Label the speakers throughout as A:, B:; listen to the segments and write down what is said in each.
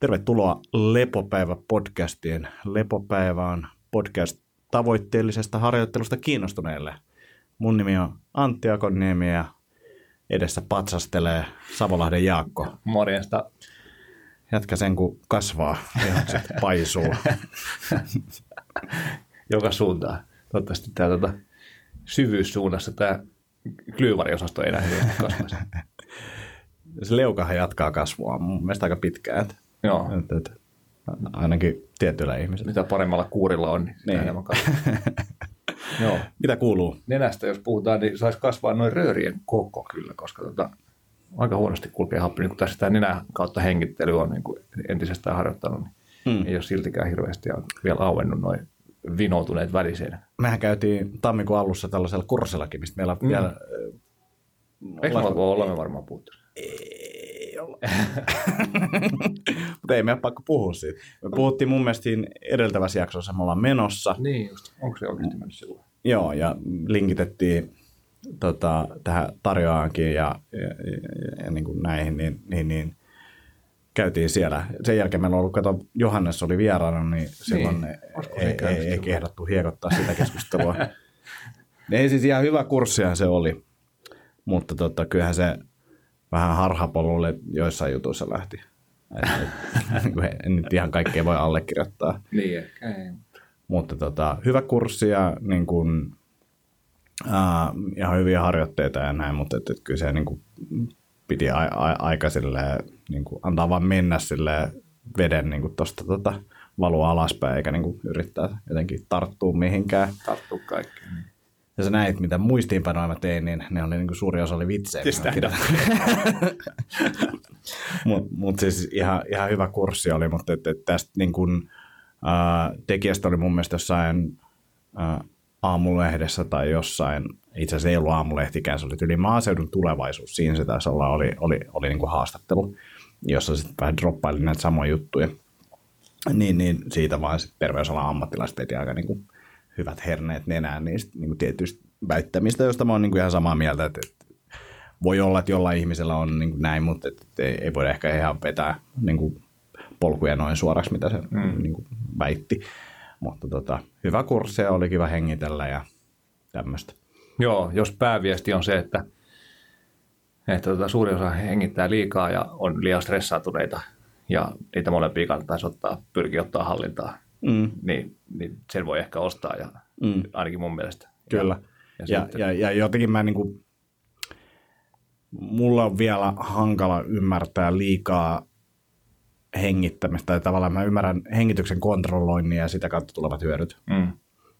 A: Tervetuloa Lepopäivä-podcastien. Lepopäivä on podcast tavoitteellisesta harjoittelusta kiinnostuneelle. Mun nimi on Antti Akonniemi ja edessä patsastelee Savolahden Jaakko.
B: Morjesta.
A: Jatka sen, kun kasvaa, lihakset paisuu.
B: Joka suuntaan. Toivottavasti tämä tuota, syvyyssuunnassa tämä klyyvariosasto ei enää hyvin kasvaisi.
A: Se leukahan jatkaa kasvua mun mielestä aika pitkään.
B: Joo.
A: että, että, ainakin tietyillä ihmisillä.
B: Mitä paremmalla kuurilla on, niin,
A: Niin.
B: enemmän. Joo.
A: Mitä kuuluu?
B: Nenästä jos puhutaan, niin saisi kasvaa noin röörien koko kyllä, koska tota, aika huonosti kulkee happi. Niin kun tässä tämä nenän kautta hengittely on niin kuin entisestään harjoittanut, niin
A: Mm.
B: ei ole siltikään hirveästi vielä auennut noin vinoutuneet väliseen.
A: Mehän käytiin tammikuun alussa tällaisella kurssillakin, mistä meillä mm. vielä...
B: Eikö me olla me varmaan puhuttu?
A: Ei ole. Mutta ei meidän pakko puhua siitä. Me puhuttiin mun mielestä siinä edeltävässä jaksossa, me ollaan menossa.
B: Niin just. Onko se oikeasti mennyt silloin?
A: Joo, ja linkitettiin tota, tähän tarjoaankin ja, ja, ja, ja niin kuin näihin, niin, niin, niin käytiin siellä. Sen jälkeen meillä on ollut, kato, Johannes oli vieraana, niin silloin
B: Niin.
A: ei, ei, ei kehdattu hiekottaa sitä keskustelua. ei siis ihan hyvä kurssia se oli, mutta tota, kyllähän se vähän harhapolulle joissain jutuissa lähti. Niin en nyt ihan kaikkea voi allekirjoittaa.
B: Niin ehkä ei.
A: Mutta tota, hyvä kurssi ja niin kuin, ää, ihan hyviä harjoitteita ja näin, mutta et, et kyllä se niin kuin, piti a, a, aika silleen, niin kuin, antaa vaan mennä sille veden niin kuin tosta, tota, valua alaspäin eikä niin kuin, yrittää jotenkin tarttua mihinkään.
B: Tarttuu kaikkeen.
A: Ja sä näit, mitä muistiinpanoja mä tein, niin ne oli niin kuin, suuri osa oli vitsejä.
B: Siis
A: Mutta mut siis ihan, ihan hyvä kurssi oli, mutta et, et tästä niin kun, ää, tekijästä oli mun mielestä jossain ää, aamulehdessä tai jossain, itse asiassa ei ollut aamulehtikään, se oli yli maaseudun tulevaisuus, siinä se taisi olla, oli, oli, oli niin kuin haastattelu, jossa sitten vähän droppaili näitä samoja juttuja. Niin, niin siitä vaan sitten terveysalan ammattilaiset veti aika niin kuin hyvät herneet nenään niistä niin kuin tietyistä väittämistä, joista mä oon niin kuin ihan samaa mieltä, että, että voi olla, että jollain ihmisellä on niin kuin näin, mutta et, et ei, ei voida ehkä ihan vetää niin kuin polkuja noin suoraksi, mitä se mm. niin kuin väitti. Mutta tota, hyvä kurssi ja oli kiva hengitellä ja tämmöistä.
B: Joo, jos pääviesti on se, että, että tota, suuri osa hengittää liikaa ja on liian stressaantuneita ja niitä molempia kannattaisi ottaa, pyrkiä ottaa hallintaa,
A: Mm,
B: niin, niin sen voi ehkä ostaa ja
A: mm,
B: ainakin mun mielestä.
A: kyllä.
B: Ja,
A: Ja,
B: sitten,
A: ja, ja jotenkin mä niin kuin, mulla on vielä hankala ymmärtää liikaa hengittämistä. Tai tavallaan mä ymmärrän hengityksen kontrolloinnin ja sitä kautta tulevat hyödyt.
B: mm,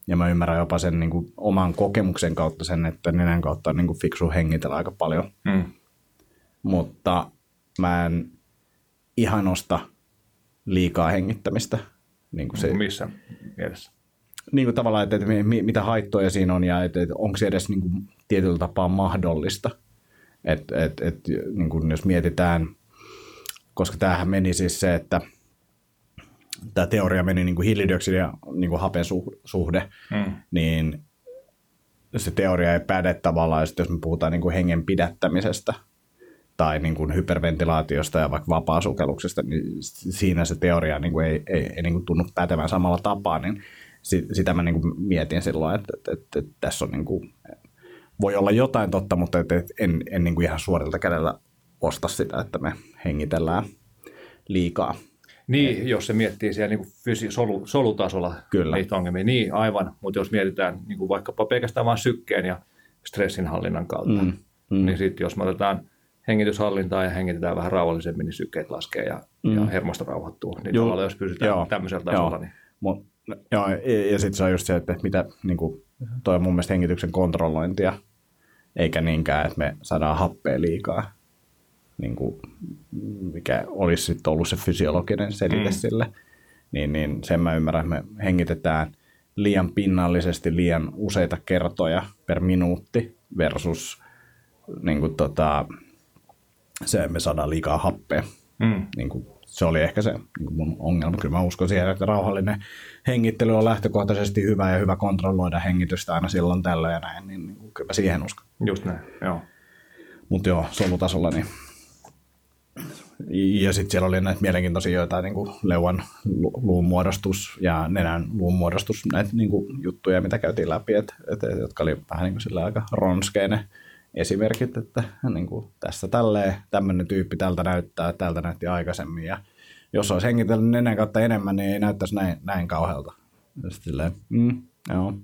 A: Ja mä ymmärrän jopa sen niin kuin, oman kokemuksen kautta sen, että nenän kautta on niin kuin, fiksu hengitellä aika paljon.
B: mm,
A: Mutta mä en ihan osta liikaa hengittämistä. Niin kuin se,
B: missä mielessä?
A: niin kuin tavallaan, että, että mi- mitä haittoja siinä on ja että, että onko se edes niin kuin tietyllä tapaa mahdollista. Et, et, et, niin kuin jos mietitään, koska tämähän meni siis se, että tämä teoria meni niin kuin hiilidioksidin ja niin kuin hapen suh- suhde,
B: Mm,
A: niin se teoria ei päde tavallaan, jos me puhutaan niin kuin hengen pidättämisestä tai niin kuin hyperventilaatiosta ja vaikka vapaasukelluksesta, niin siinä se teoria niin kuin ei, ei, ei niin kuin tunnu pätevän samalla tapaa, niin si- sitä mä niin kuin mietin silloin, että, että, että, että tässä on niin kuin, voi olla jotain totta, mutta että, en, en niin kuin ihan suorilta kädellä osta sitä, että me hengitellään liikaa.
B: Niin, jos se miettii siellä niin fysi- solu, solutasolla
A: Kyllä.
B: niitä ongelmia, niin aivan. Mutta jos mietitään niin kuin vaikkapa pelkästään vain sykkeen ja stressinhallinnan kautta,
A: Mm, mm.
B: niin sitten jos me otetaan hengityshallintaa ja hengitetään vähän rauhallisemmin, niin sykkeet laskee ja, mm. ja hermosto rauhoittuu. Niin
A: Joo.
B: jos pysytään
A: Joo.
B: tämmöisellä tasolla,
A: Joo.
B: niin
A: Mut, joo, ja, ja sitten se on just se, että mitä niin kuin, toi on mun mielestä hengityksen kontrollointia, eikä niinkään, että me saadaan happea liikaa, niin kuin, mikä olisi sitten ollut se fysiologinen selite mm. sille. Niin, niin sen mä ymmärrän, että me hengitetään liian pinnallisesti liian useita kertoja per minuutti versus niin kuin, tota, se, me saadaan liikaa happea
B: mm.
A: niin kuin, se oli ehkä se niin kuin mun ongelma. Kyllä mä uskon siihen, että rauhallinen hengittely on lähtökohtaisesti hyvä ja hyvä kontrolloida hengitystä aina silloin tällä ja näin, niin, niin kuin, kyllä mä siihen uskon.
B: just näin, joo.
A: Mutta joo, solutasolla niin Ja sitten siellä oli näitä mielenkiintoisia joitain niin kuin leuan luun muodostus ja nenän luun muodostus, näitä niin kuin juttuja, mitä käytiin läpi, et, et, et, jotka oli vähän niin kuin sillä aika ronskeinen esimerkit, että niin kuin tässä tälleen, tämmöinen tyyppi tältä näyttää, tältä näytti aikaisemmin ja jos olisi hengitellyt nenän kautta enemmän, niin ei näyttäisi näin, näin kauhealta. Silleen, mm, joo.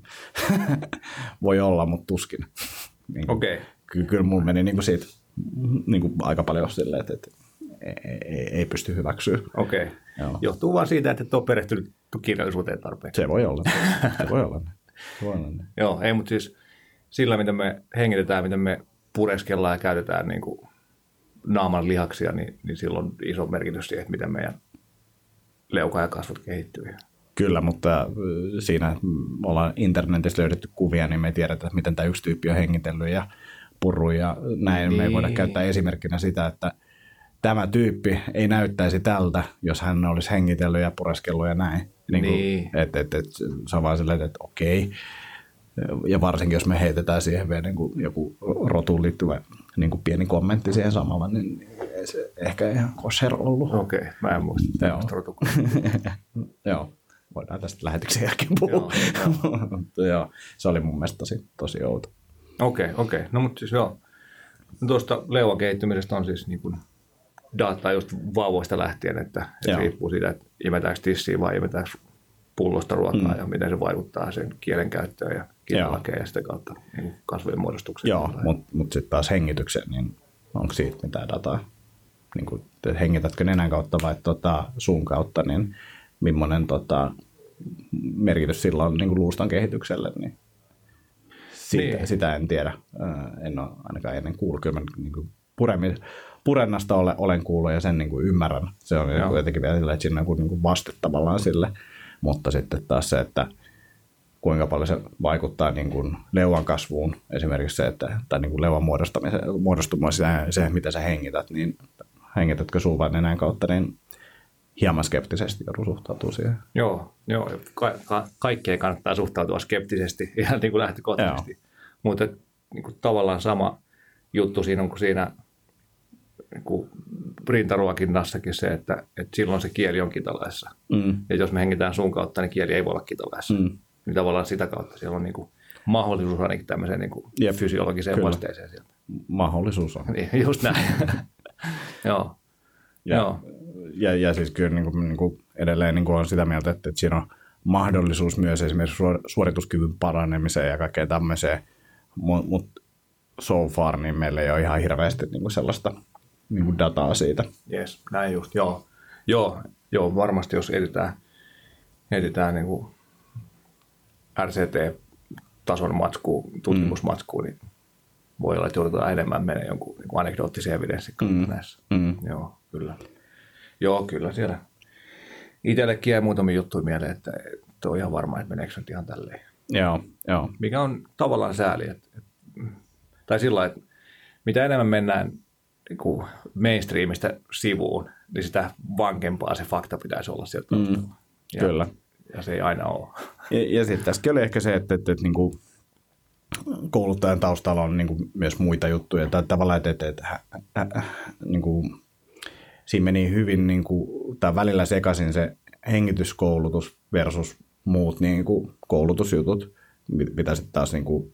A: Voi olla, mutta tuskin.
B: niin Okei. Okay.
A: Kyllä, kyllä mulla meni niin kuin siitä niin kuin aika paljon silleen, että, että ei, ei, ei pysty hyväksyä.
B: Okei. Okay. Johtuu vaan siitä, että et ole perehtynyt kirjallisuuteen tarpeeksi.
A: Se voi olla. Se voi olla. Se voi olla.
B: Joo, ei, mutta siis sillä, miten me hengitetään, miten me pureskellaan ja käytetään niin kuin naaman lihaksia, niin, niin silloin on iso merkitys siihen, että miten meidän leuka ja kasvot kehittyy.
A: Kyllä, mutta äh, siinä ollaan internetissä löydetty kuvia, niin me ei tiedetä, miten tämä yksi tyyppi on hengitellyt ja purru ja näin. Niin. Me ei voida niin. käyttää esimerkkinä sitä, että tämä tyyppi ei näyttäisi tältä, jos hän olisi hengitellyt ja pureskellut ja näin. Niin niin. et, et, et, se on vaan silleen, että okei. Ja varsinkin, jos me heitetään siihen vielä niin kuin joku rotuun liittyvä niin kuin pieni kommentti siihen samalla, niin ei se ehkä ihan kosher ollut.
B: Okei, okay, mä en muista
A: Joo. Joo, voidaan tästä lähetyksen jälkeen puhua. Joo, joo. joo, se oli mun mielestä tosi, tosi outo.
B: Okei, okay, okei. Okay. No mutta siis joo. No tuosta leuan kehittymisestä on siis niin kuin dataa just vauvoista lähtien, että, että riippuu siitä, että imetäänkö tissiä vai imetäänkö pullosta ruokaa mm. ja miten se vaikuttaa sen kielen käyttöön ja kielenlakeen ja sitä kautta niin kasvojen muodostukseen.
A: Joo, mutta mut sitten taas hengitykseen, niin onko siitä mitään dataa? Niin kun, hengitätkö nenän kautta vai tota, suun kautta, niin millainen tota, merkitys sillä on niin luuston kehitykselle, niin siitä, niin. sitä en tiedä. En ole ainakaan ennen kuullut. Kyllä mä niin kuin purennasta ole, olen kuullut ja sen niin kuin ymmärrän. Se on Joo. jotenkin vielä sillä, että siinä on niin kuin vaste tavallaan sille. Mutta sitten taas se, että kuinka paljon se vaikuttaa niin kuin leuan kasvuun, esimerkiksi se, että, tai niin kuin leuan muodostamiseen, muodostumiseen, se, mitä sä hengität, niin hengitätkö suun vai nenän kautta, niin hieman skeptisesti joudun suhtautua siihen.
B: Joo, joo ka- ka- kaikkeen kannattaa suhtautua skeptisesti ihan niin kuin lähtökohtaisesti. Mutta niin kuin tavallaan sama juttu siinä on kuin siinä niin rintaruokinnassakin se, että, että silloin se kieli on kitalaissa. Mm. Ja jos me hengitään sun kautta, niin kieli ei voi olla kitalaissa. Mm. Niin tavallaan sitä kautta siellä on niin kuin mahdollisuus ainakin tämmöiseen niin kuin Jep. fysiologiseen Kyllä. vasteeseen sieltä.
A: Mahdollisuus on.
B: Niin, just näin. Joo.
A: Ja, Joo. Ja, ja siis kyllä niin kuin, niin kuin edelleen niin kuin on sitä mieltä, että, että siinä on mahdollisuus myös esimerkiksi suorituskyvyn paranemiseen ja kaikkeen tämmöiseen, mutta mut so far niin meillä ei ole ihan hirveästi niin kuin sellaista niin kuin dataa siitä.
B: Yes, näin just, joo. Joo, joo varmasti jos editään, editään niin kuin RCT-tason matskuun, tutkimusmatskuun, mm. niin voi olla, että joudutaan enemmän mennä jonkun niin anekdoottisen evidenssin kautta mm. näissä. Mm. Joo, kyllä. Joo, kyllä siellä itsellekin jäi muutamia juttuja mieleen, että, että on ihan varma, että meneekö nyt ihan tälleen.
A: Joo, joo.
B: Mikä on tavallaan sääli. Että, että, tai sillä että mitä enemmän mennään niin kuin mainstreamista sivuun, niin sitä vankempaa se fakta pitäisi olla sieltä mm,
A: ja, Kyllä.
B: Ja se ei aina ole.
A: Ja, ja sitten tässäkin oli ehkä se, että, että, että niin kuin kouluttajan taustalla on niin kuin myös muita juttuja. Tai tavallaan, että, että, että että, että niin kuin, siinä meni hyvin niin kuin, tai välillä sekaisin se hengityskoulutus versus muut niin kuin, koulutusjutut, mitä sitten taas niin kuin,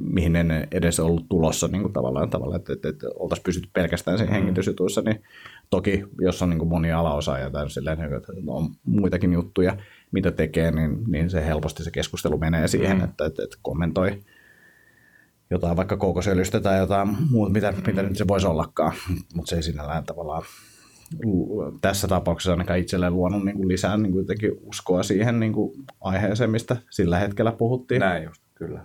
A: mihin en edes ollut tulossa niin kuin tavallaan, tavallaan että, että, että oltaisiin pysytty pelkästään sen mm. hengitysjutuissa, niin toki jos on niin kuin monia alaosaajia tai silleen, että on muitakin juttuja, mitä tekee, niin, niin se helposti se keskustelu menee siihen, mm. että, että, että kommentoi jotain vaikka koukosöljystä tai jotain muuta, mitä, mm. mitä nyt se voisi ollakaan, mutta se ei sinällään tavallaan tässä tapauksessa ainakaan itselleen luonut niin kuin lisää niin kuin uskoa siihen niin kuin aiheeseen, mistä sillä hetkellä puhuttiin.
B: Näin just, kyllä.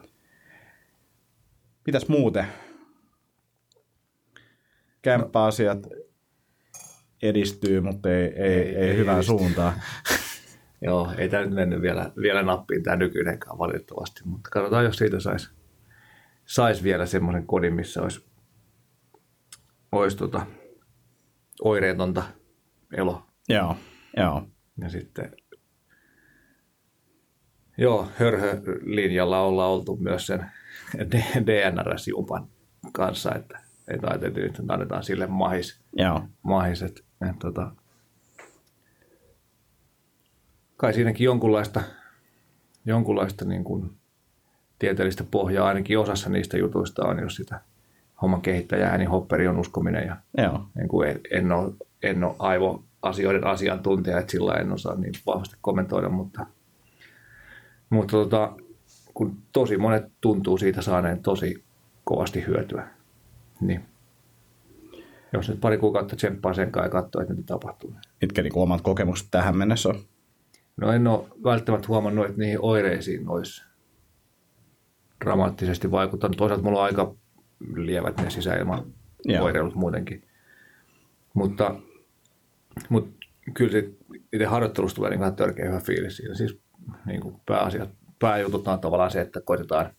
A: Mitäs muuten? Kämppäasiat edistyy, mutta ei, ei, ei, ei, hyvään suuntaan.
B: Joo, ei tämä nyt mennyt vielä, vielä nappiin tämä nykyinenkään valitettavasti, mutta katsotaan, jos siitä saisi sais vielä semmoisen kodin, missä olisi, olisi tota, oireetonta elo.
A: Joo, joo.
B: Ja sitten Joo, hörhö-linjalla ollaan oltu myös sen DNRS-jumpan kanssa, että että ajateltiin, että annetaan sille mahis,
A: Joo.
B: mahis että, että, tota, kai siinäkin jonkunlaista, jonkunlaista niin kuin tieteellistä pohjaa ainakin osassa niistä jutuista on, jos sitä homman kehittäjä ääni hopperi on uskominen ja
A: Joo.
B: niin kuin en, en, ole, en ole aivoasioiden asiantuntija, että sillä en osaa niin vahvasti kommentoida, mutta, mutta tota, kun tosi monet tuntuu siitä saaneen tosi kovasti hyötyä, niin jos nyt pari kuukautta tsemppaa sen kanssa ja katsoo, että mitä tapahtuu.
A: Mitkä niin omat kokemukset tähän mennessä on?
B: No en ole välttämättä huomannut, että niihin oireisiin olisi dramaattisesti vaikuttanut. Toisaalta mulla on aika lievät ne sisäilmaoireilut muutenkin. Mutta, mutta kyllä se itse harjoittelusta tulee niin törkeä hyvä fiilis siinä. Siis niin kuin pääasiat, pääjutut on tavallaan se, että koitetaan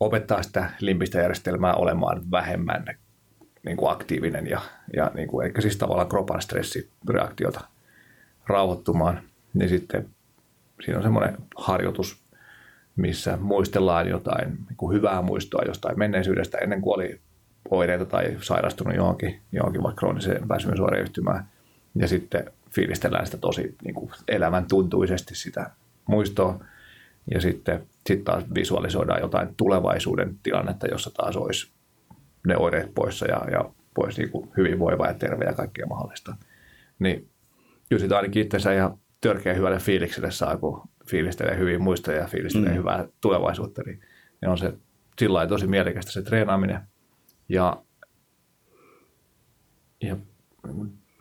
B: opettaa sitä limpistä järjestelmää olemaan vähemmän niin kuin aktiivinen ja, ja niin kuin, eikä siis tavallaan kropan stressireaktiota rauhoittumaan. Niin sitten siinä on semmoinen harjoitus, missä muistellaan jotain niin kuin hyvää muistoa jostain menneisyydestä ennen kuin oli oireita tai sairastunut johonkin, johonkin vaikka krooniseen väsymysoireyhtymään. Ja sitten fiilistellään sitä tosi niin kuin elämän tuntuisesti sitä muistoa. Ja sitten sit taas visualisoidaan jotain tulevaisuuden tilannetta, jossa taas olisi ne oireet poissa ja, ja pois niin kuin hyvinvoiva ja terve ja kaikkea mahdollista. Niin kyllä sitä ainakin itsensä ihan törkeä hyvälle fiilikselle saa, kun fiilistelee hyvin muistoja ja fiilistelee mm. hyvää tulevaisuutta, niin, niin on se sillä tosi mielekästä se treenaaminen. Ja, ja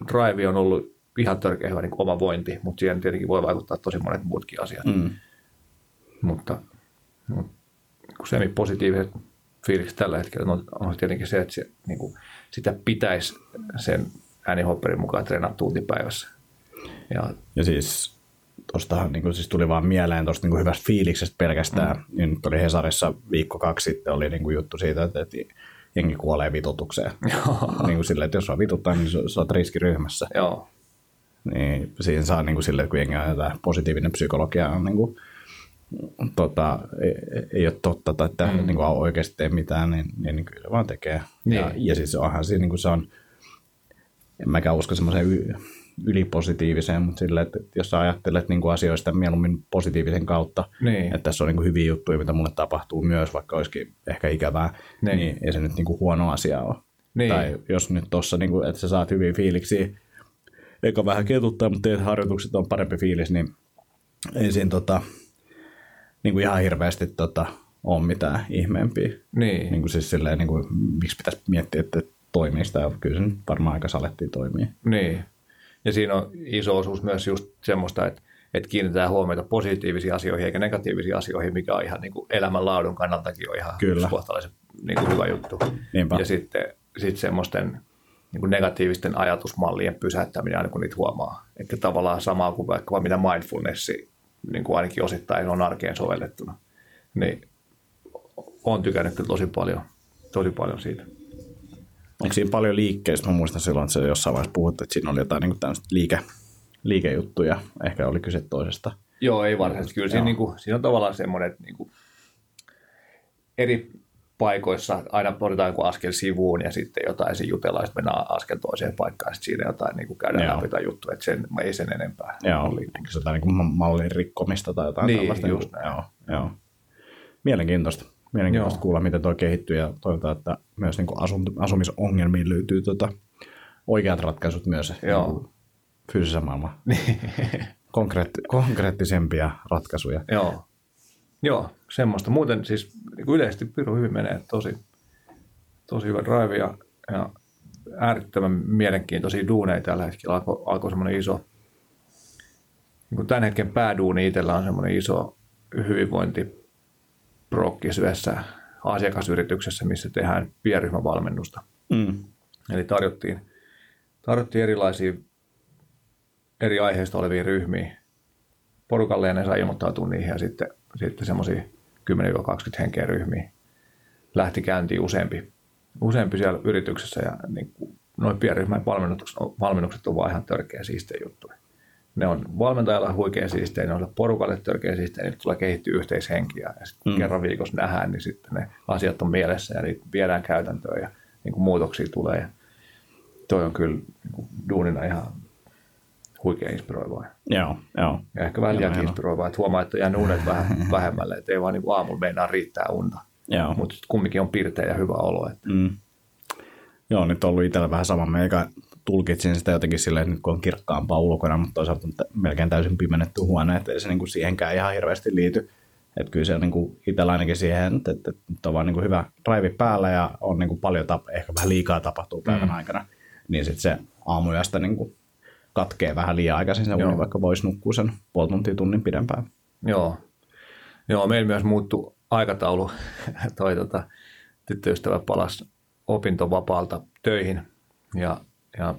B: drive on ollut ihan törkeä hyvä niin oma vointi, mutta siihen tietenkin voi vaikuttaa tosi monet muutkin asiat. Mm. Mutta, mutta semi-positiiviset fiilikset tällä hetkellä on, on tietenkin se, että se, niin kuin, sitä pitäisi sen äänihopperin mukaan treenaa tuntipäivässä.
A: Ja, ja siis tuostahan niin siis tuli vaan mieleen tuosta niin hyvästä fiiliksestä pelkästään. Mm. Niin nyt oli Hesarissa viikko kaksi sitten oli niin kuin juttu siitä, että, että jengi kuolee vitutukseen. niin kuin silleen, että jos on vituttaa, niin sä oot riskiryhmässä.
B: Joo.
A: Niin siinä saa niin kuin silleen, että kun jengi on positiivinen psykologia on niin kuin, tota, ei, ei ole totta tai että mm. niin kuin oikeasti tee mitään, niin, niin, niin kyllä vaan tekee. Niin. Ja, ja siis onhan siinä, niin kuin se on, en mäkään usko semmoiseen ylipositiiviseen, mutta sille, että jos sä ajattelet niin kuin asioista mieluummin positiivisen kautta, niin. että tässä on niin kuin hyviä juttuja, mitä mulle tapahtuu myös, vaikka olisikin ehkä ikävää, niin, niin ei se nyt niin kuin huono asia ole. Niin. Tai jos nyt tuossa, niin kuin, että sä saat hyviä fiiliksiä, eikä vähän ketuttaa, mutta teet harjoitukset on parempi fiilis, niin ei siinä tota, niin kuin ihan hirveästi tota, ole mitään ihmeempiä.
B: Niin.
A: niin kuin siis silleen, niin kuin, miksi pitäisi miettiä, että toimii sitä, kyllä se varmaan aika salettiin toimii.
B: Niin. Ja siinä on iso osuus myös just semmoista, että, että kiinnitetään huomiota positiivisiin asioihin eikä negatiivisiin asioihin, mikä on ihan niin kuin elämänlaadun kannaltakin on ihan
A: Kyllä.
B: kohtalaisen niin kuin hyvä juttu.
A: Niinpä.
B: Ja sitten sit semmoisten niin kuin negatiivisten ajatusmallien pysäyttäminen aina kun niitä huomaa. Että tavallaan samaa kuin vaikka mitä mindfulnessi niin kuin ainakin osittain on arkeen sovellettuna. Niin olen tykännyt kyllä tosi paljon, tosi paljon siitä.
A: Onko siinä paljon liikkeistä? Mä muistan silloin, että se jossain vaiheessa puhuttu, että siinä oli jotain niin liike, liikejuttuja. Ehkä oli kyse toisesta.
B: Joo, ei varsinaisesti. Kyllä siinä, niin kuin, siinä on tavallaan semmoinen, että niin kuin eri paikoissa aina otetaan joku askel sivuun ja sitten jotain siinä jutellaan, sitten mennään askel toiseen paikkaan, sitten siinä jotain niin kuin käydään Joo. läpi tai juttu, että sen, ei sen enempää.
A: Joo, onko se jotain niin mallin rikkomista tai jotain
B: niin,
A: tällaista?
B: Just näin.
A: Joo, joo. Mielenkiintoista. Mielenkiintoista Joo. kuulla, miten tuo kehittyy ja toivotaan, että myös niin kuin asumisongelmiin löytyy tuota oikeat ratkaisut myös
B: Joo. Niin
A: fyysisessä maailmassa. Konkreetti, konkreettisempia ratkaisuja.
B: Joo. Joo, semmoista. Muuten siis niin yleisesti Piru hyvin menee tosi, tosi hyvä drive ja, ja äärettömän mielenkiintoisia duuneja tällä hetkellä. Alkoi alko semmoinen iso, niin kuin tämän hetken pääduuni itsellä on semmoinen iso hyvinvointi yhdessä asiakasyrityksessä, missä tehdään pienryhmävalmennusta.
A: Mm.
B: Eli tarjottiin, tarjottiin erilaisia eri aiheista olevia ryhmiä porukalle ja ne saa ilmoittautua niihin ja sitten, sitten semmoisia 10-20 henkeä ryhmiä lähti käyntiin useampi, useampi siellä yrityksessä ja niin noin pienryhmän valmennukset, valmennukset on vaan ihan törkeä siistejä juttuja ne on valmentajalla huikein siistejä, ne on porukalle törkeä siistejä, niin tulee kehittyä yhteishenkiä ja sitten mm. kerran viikossa nähdään, niin sitten ne asiat on mielessä ja niitä viedään käytäntöön ja, niin kuin muutoksia tulee. Ja toi on kyllä niin kuin duunina ihan huikea inspiroivaa.
A: Joo, joo.
B: Ja ehkä vähän liian inspiroivaa, että huomaa, että jää unet vähän vähemmälle, että ei vaan niin aamulla meinaa riittää unta.
A: Joo.
B: Mutta kumminkin on pirteä ja hyvä olo. Että.
A: Mm. Joo, nyt on ollut itsellä vähän sama. Meikä tulkitsin sitä jotenkin silleen, että kun on kirkkaampaa ulkona, mutta toisaalta on melkein täysin pimennetty huone, että ei se niin kuin siihenkään ihan hirveästi liity. Että kyllä se on niin kuin itsellä ainakin siihen, että, että, että on vaan niin kuin hyvä drive päällä ja on niin kuin paljon, tap- ehkä vähän liikaa tapahtuu päivän mm. aikana, niin sitten se aamuyöstä niin kuin katkee vähän liian aikaisin se uni, vaikka voisi nukkua sen puoli tuntia tunnin pidempään.
B: Joo. Joo, meillä myös muuttui aikataulu. Toi tota, tyttöystävä palasi opintovapaalta töihin ja, ja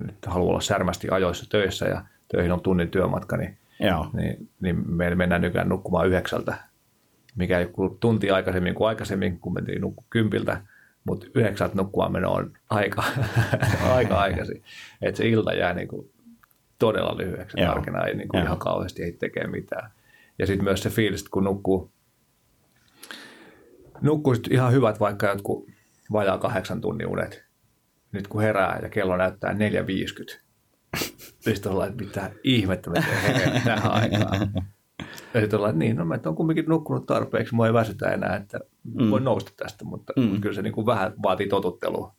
B: nyt haluaa olla särmästi ajoissa töissä ja töihin on tunnin työmatka, niin,
A: Joo.
B: niin, niin meillä mennään nykyään nukkumaan yhdeksältä, mikä ei tunti aikaisemmin kuin aikaisemmin, kun mentiin nukku kympiltä, mutta yhdeksältä nukkumaan meno on aika, aika aikaisin. Että se ilta jää niin kuin todella lyhyeksi.
A: Joo.
B: Arkena ei niin kuin ihan kauheasti ei tekee mitään. Ja sitten myös se fiilis, että kun nukkuu, nukkuu sit ihan hyvät vaikka jotkut vajaa kahdeksan tunnin unet. Nyt kun herää ja kello näyttää 4.50, sitten ollaan, että mitä ihmettä me tähän aikaan. Ja sitten ollaan, niin, no mä oon kumminkin nukkunut tarpeeksi, mua ei väsytä enää, että mm. voin nousta tästä, mutta mm. kyllä se niin kuin vähän vaatii totuttelua.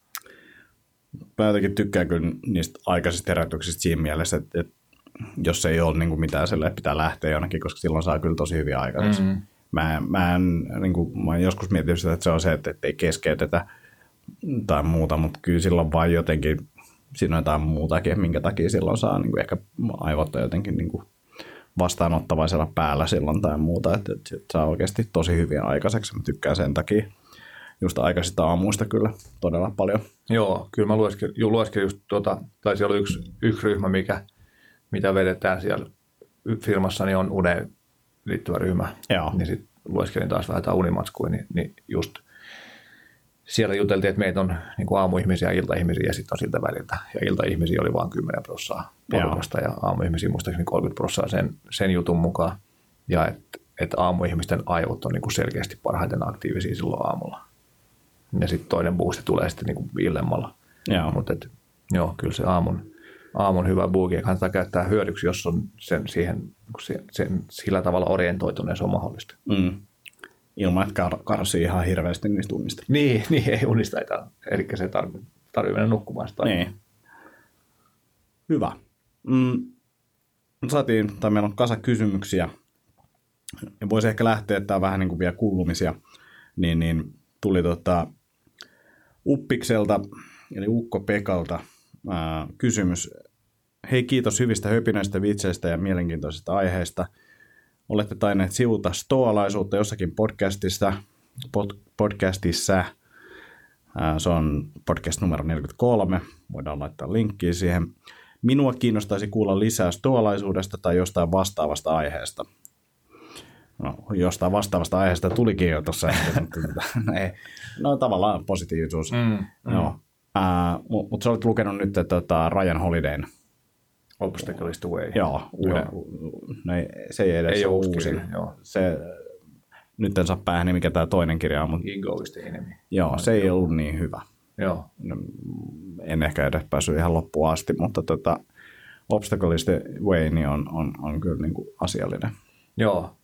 A: Mä jotenkin tykkään kyllä niistä aikaisista herätyksistä siinä mielessä, että, että jos ei ole niin kuin mitään sille, että pitää lähteä jonnekin, koska silloin saa kyllä tosi hyvin aikaiseksi. Mm-hmm. Mä, mä, en, niin kuin, mä oon joskus miettinyt sitä, että se on se, että, että ei keskeytetä tai muuta, mutta kyllä silloin vaan jotenkin, siinä on jotain muutakin, minkä takia silloin saa niin kuin ehkä aivot on jotenkin niin kuin vastaanottavaisella päällä silloin tai muuta, että, että, että saa oikeasti tosi hyviä aikaiseksi. Mä tykkään sen takia just aikaisista aamuista kyllä todella paljon.
B: Joo, kyllä mä lueskelin, ju, lueskelin just tuota, tai siellä oli yksi, yksi ryhmä, mikä, mitä vedetään siellä firmassa, niin on uneen liittyvä ryhmä.
A: Joo.
B: Niin sitten lueskelin taas vähän jotain unimatskuja, niin, niin just siellä juteltiin, että meitä on niin kuin aamuihmisiä ja iltaihmisiä ja sitten on siltä väliltä. Ja iltaihmisiä oli vain 10 prosenttia porukasta ja aamuihmisiä muistaakseni 30 prosenttia sen, sen jutun mukaan. Ja että et aamuihmisten aivot on niin kuin selkeästi parhaiten aktiivisia silloin aamulla. Ja sitten toinen boosti tulee sitten niin kuin illemmalla.
A: Joo.
B: Mutta joo, kyllä se aamun, aamun hyvä boogie kannattaa käyttää hyödyksi, jos on sen, siihen, sen, sen sillä tavalla orientoituneen, se on mahdollista.
A: Mm. Ilman, että kar- karsii ihan hirveästi niistä tunnista.
B: Niin, niin ei unista ei. Eli se tarvitsee tarvii mennä nukkumaan sitä.
A: Niin. Hyvä. Mm. Saatiin, tai meillä on kasa kysymyksiä. Ja voisi ehkä lähteä, että tämä on vähän niin kuin vielä kuulumisia. Niin, niin tuli tota Uppikselta, eli Ukko Pekalta ää, kysymys. Hei, kiitos hyvistä höpinöistä, vitseistä ja mielenkiintoisista aiheista. Olette tainneet sivuta stoalaisuutta jossakin podcastissa. Pod, podcastissa. Se on podcast numero 43. Voidaan laittaa linkkiä siihen. Minua kiinnostaisi kuulla lisää stoalaisuudesta tai jostain vastaavasta aiheesta. No, jostain vastaavasta aiheesta tulikin jo tuossa. no, ei. no tavallaan positiivisuus.
B: Mm, mm.
A: Joo. Uh, Mutta mut sä olet lukenut nyt tota, Ryan Holidayn.
B: Obstacle is the way.
A: Joo, uuden, no ei, se ei edes
B: Ei
A: ole
B: uusi
A: uusin.
B: joo.
A: Se, nyt en saa päähän, mikä tämä toinen kirja on, mutta
B: Ego is the enemy.
A: joo, se ei ollut niin hyvä.
B: Joo.
A: No, En ehkä edes päässyt ihan loppuun asti, mutta tota, Obstacle is the Way niin on, on, on kyllä niin kuin asiallinen.
B: Joo.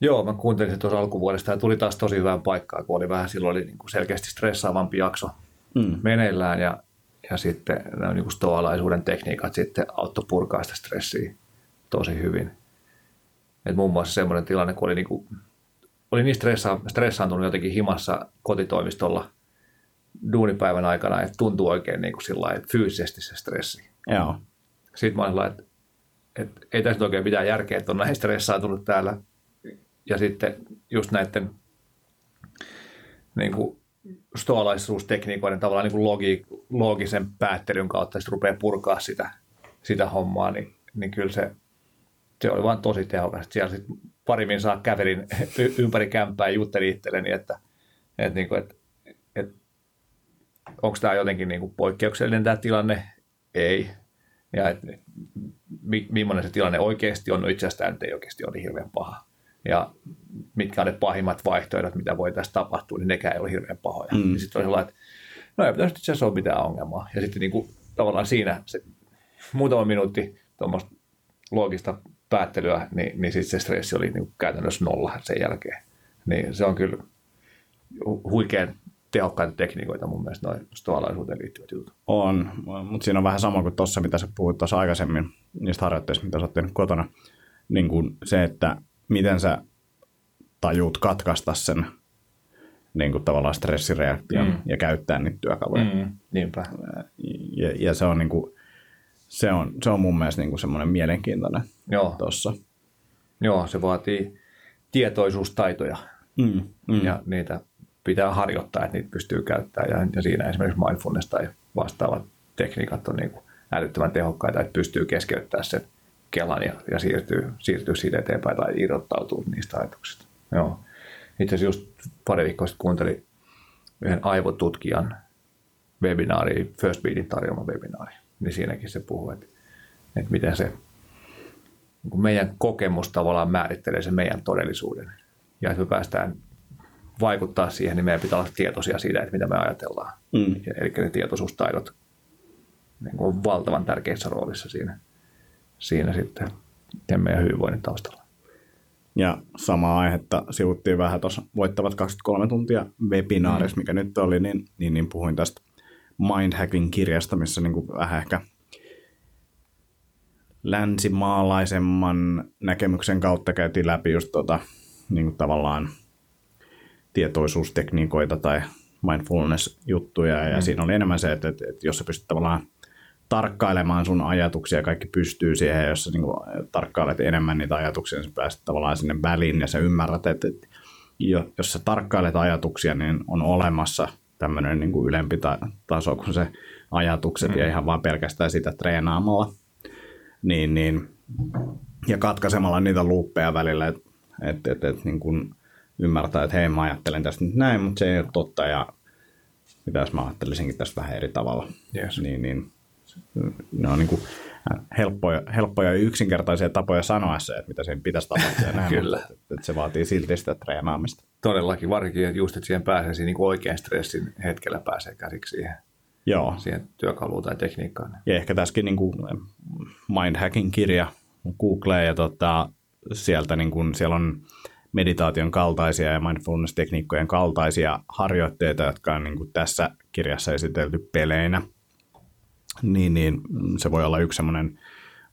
B: Joo, mä kuuntelin se tuossa alkuvuodesta ja tuli taas tosi hyvään paikkaan, kun oli vähän silloin oli niin kuin selkeästi stressaavampi jakso
A: Mm.
B: meneillään ja, ja sitten nämä niin stoalaisuuden tekniikat sitten auttoi purkaa sitä stressiä tosi hyvin. Et muun muassa semmoinen tilanne, kun oli, niin kuin, oli niin stressa, stressaantunut jotenkin himassa kotitoimistolla duunipäivän aikana, että tuntuu oikein niin kuin sillä lailla, fyysisesti se stressi.
A: Joo,
B: Sitten mä olin että, että ei tässä oikein mitään järkeä, että on näin stressaantunut täällä. Ja sitten just näiden niin kuin stoalaisuustekniikoiden tavallaan niin kuin logi, loogisen päättelyn kautta sitten rupeaa purkaa sitä, sitä hommaa, niin, niin kyllä se, se oli vaan tosi tehokas. Siellä sitten parimin saa kävelin ympäri kämppää ja juttelin itselleni, että, että, niin kuin, että, että onko tämä jotenkin niin kuin poikkeuksellinen tämä tilanne? Ei. Ja että mi, millainen se tilanne oikeasti on, no itse asiassa tämä nyt ei oikeasti ole niin hirveän paha. Ja mitkä on ne pahimmat vaihtoehdot, mitä voi tästä tapahtua, niin nekään ei ole hirveän pahoja. Mm. Sitten oli sellainen, että no ei pitäisi itse asiassa ole mitään ongelmaa. Ja sitten niin kuin, tavallaan siinä se muutama minuutti tuommoista loogista päättelyä, niin, niin sitten se stressi oli niin käytännössä nolla sen jälkeen. Niin se on kyllä huikean tehokkaita tekniikoita mun mielestä noin stoalaisuuteen liittyvät jutut.
A: On, mutta siinä on vähän sama kuin tuossa, mitä sä puhuit tuossa aikaisemmin, niistä harjoitteista, mitä sä oot tehnyt kotona. Niin kuin se, että miten sä tajuut katkaista sen niin kuin tavallaan stressireaktion mm. ja käyttää niitä työkaluja. Mm,
B: niinpä.
A: Ja, ja se on niin kuin, se on, se on mun mielestä niin kuin semmoinen mielenkiintoinen tuossa.
B: Joo, se vaatii tietoisuustaitoja mm, mm. ja niitä pitää harjoittaa, että niitä pystyy käyttämään. Ja, ja siinä esimerkiksi mindfulness tai vastaavat tekniikat on niin kuin älyttömän tehokkaita, että pystyy keskeyttämään sen kelan ja, ja siirtyy, siirtyy siitä eteenpäin tai irrottautuu niistä ajatuksista. Joo. Itse asiassa just pari viikkoa sitten kuuntelin yhden aivotutkijan webinaari, First Beatin tarjoama webinaari, niin siinäkin se puhuu, että, että miten se niin meidän kokemus tavallaan määrittelee sen meidän todellisuuden. Ja että me päästään vaikuttaa siihen, niin meidän pitää olla tietoisia siitä, että mitä me ajatellaan. Mm. Eli ne tietoisuustaidot niin on valtavan tärkeässä roolissa siinä, siinä sitten meidän hyvinvoinnin taustalla.
A: Ja samaa aihetta sivuttiin vähän tuossa Voittavat 23 tuntia webinaarissa, mm. mikä nyt oli, niin, niin, niin puhuin tästä Mindhacking-kirjasta, missä niin kuin vähän ehkä länsimaalaisemman näkemyksen kautta käytiin läpi just tota, niin kuin tavallaan tietoisuustekniikoita tai mindfulness-juttuja, ja mm. siinä oli enemmän se, että, että, että jos sä pystyt tavallaan tarkkailemaan sun ajatuksia, kaikki pystyy siihen, jos sä niin kuin, tarkkailet enemmän niitä ajatuksia, niin sä pääset tavallaan sinne väliin, ja sä ymmärrät, että, että jos sä tarkkailet ajatuksia, niin on olemassa tämmöinen niin kuin ylempi taso kuin se ajatukset, mm. ja ihan vaan pelkästään sitä treenaamalla, niin, niin, ja katkaisemalla niitä luuppeja välillä, että et, et, et, niin ymmärtää, että hei mä ajattelen tästä nyt näin, mutta se ei ole totta ja mitä jos mä ajattelisinkin tästä vähän eri tavalla.
B: Yes.
A: Niin, niin, ne on niin kuin helppoja, helppoja ja yksinkertaisia tapoja sanoa se, että mitä sen pitäisi tapahtua näin,
B: Kyllä.
A: Mutta, että se vaatii silti sitä treenaamista.
B: Todellakin, varsinkin just, että siihen pääsee siinä niin oikean stressin hetkellä pääsee käsiksi siihen,
A: Joo.
B: siihen työkaluun tai tekniikkaan.
A: Ja ehkä tässäkin niin kuin Mindhacking-kirja Google ja tota, sieltä niin kuin, siellä on meditaation kaltaisia ja mindfulness-tekniikkojen kaltaisia harjoitteita, jotka on niin kuin tässä kirjassa esitelty peleinä, niin, niin se voi olla yksi semmoinen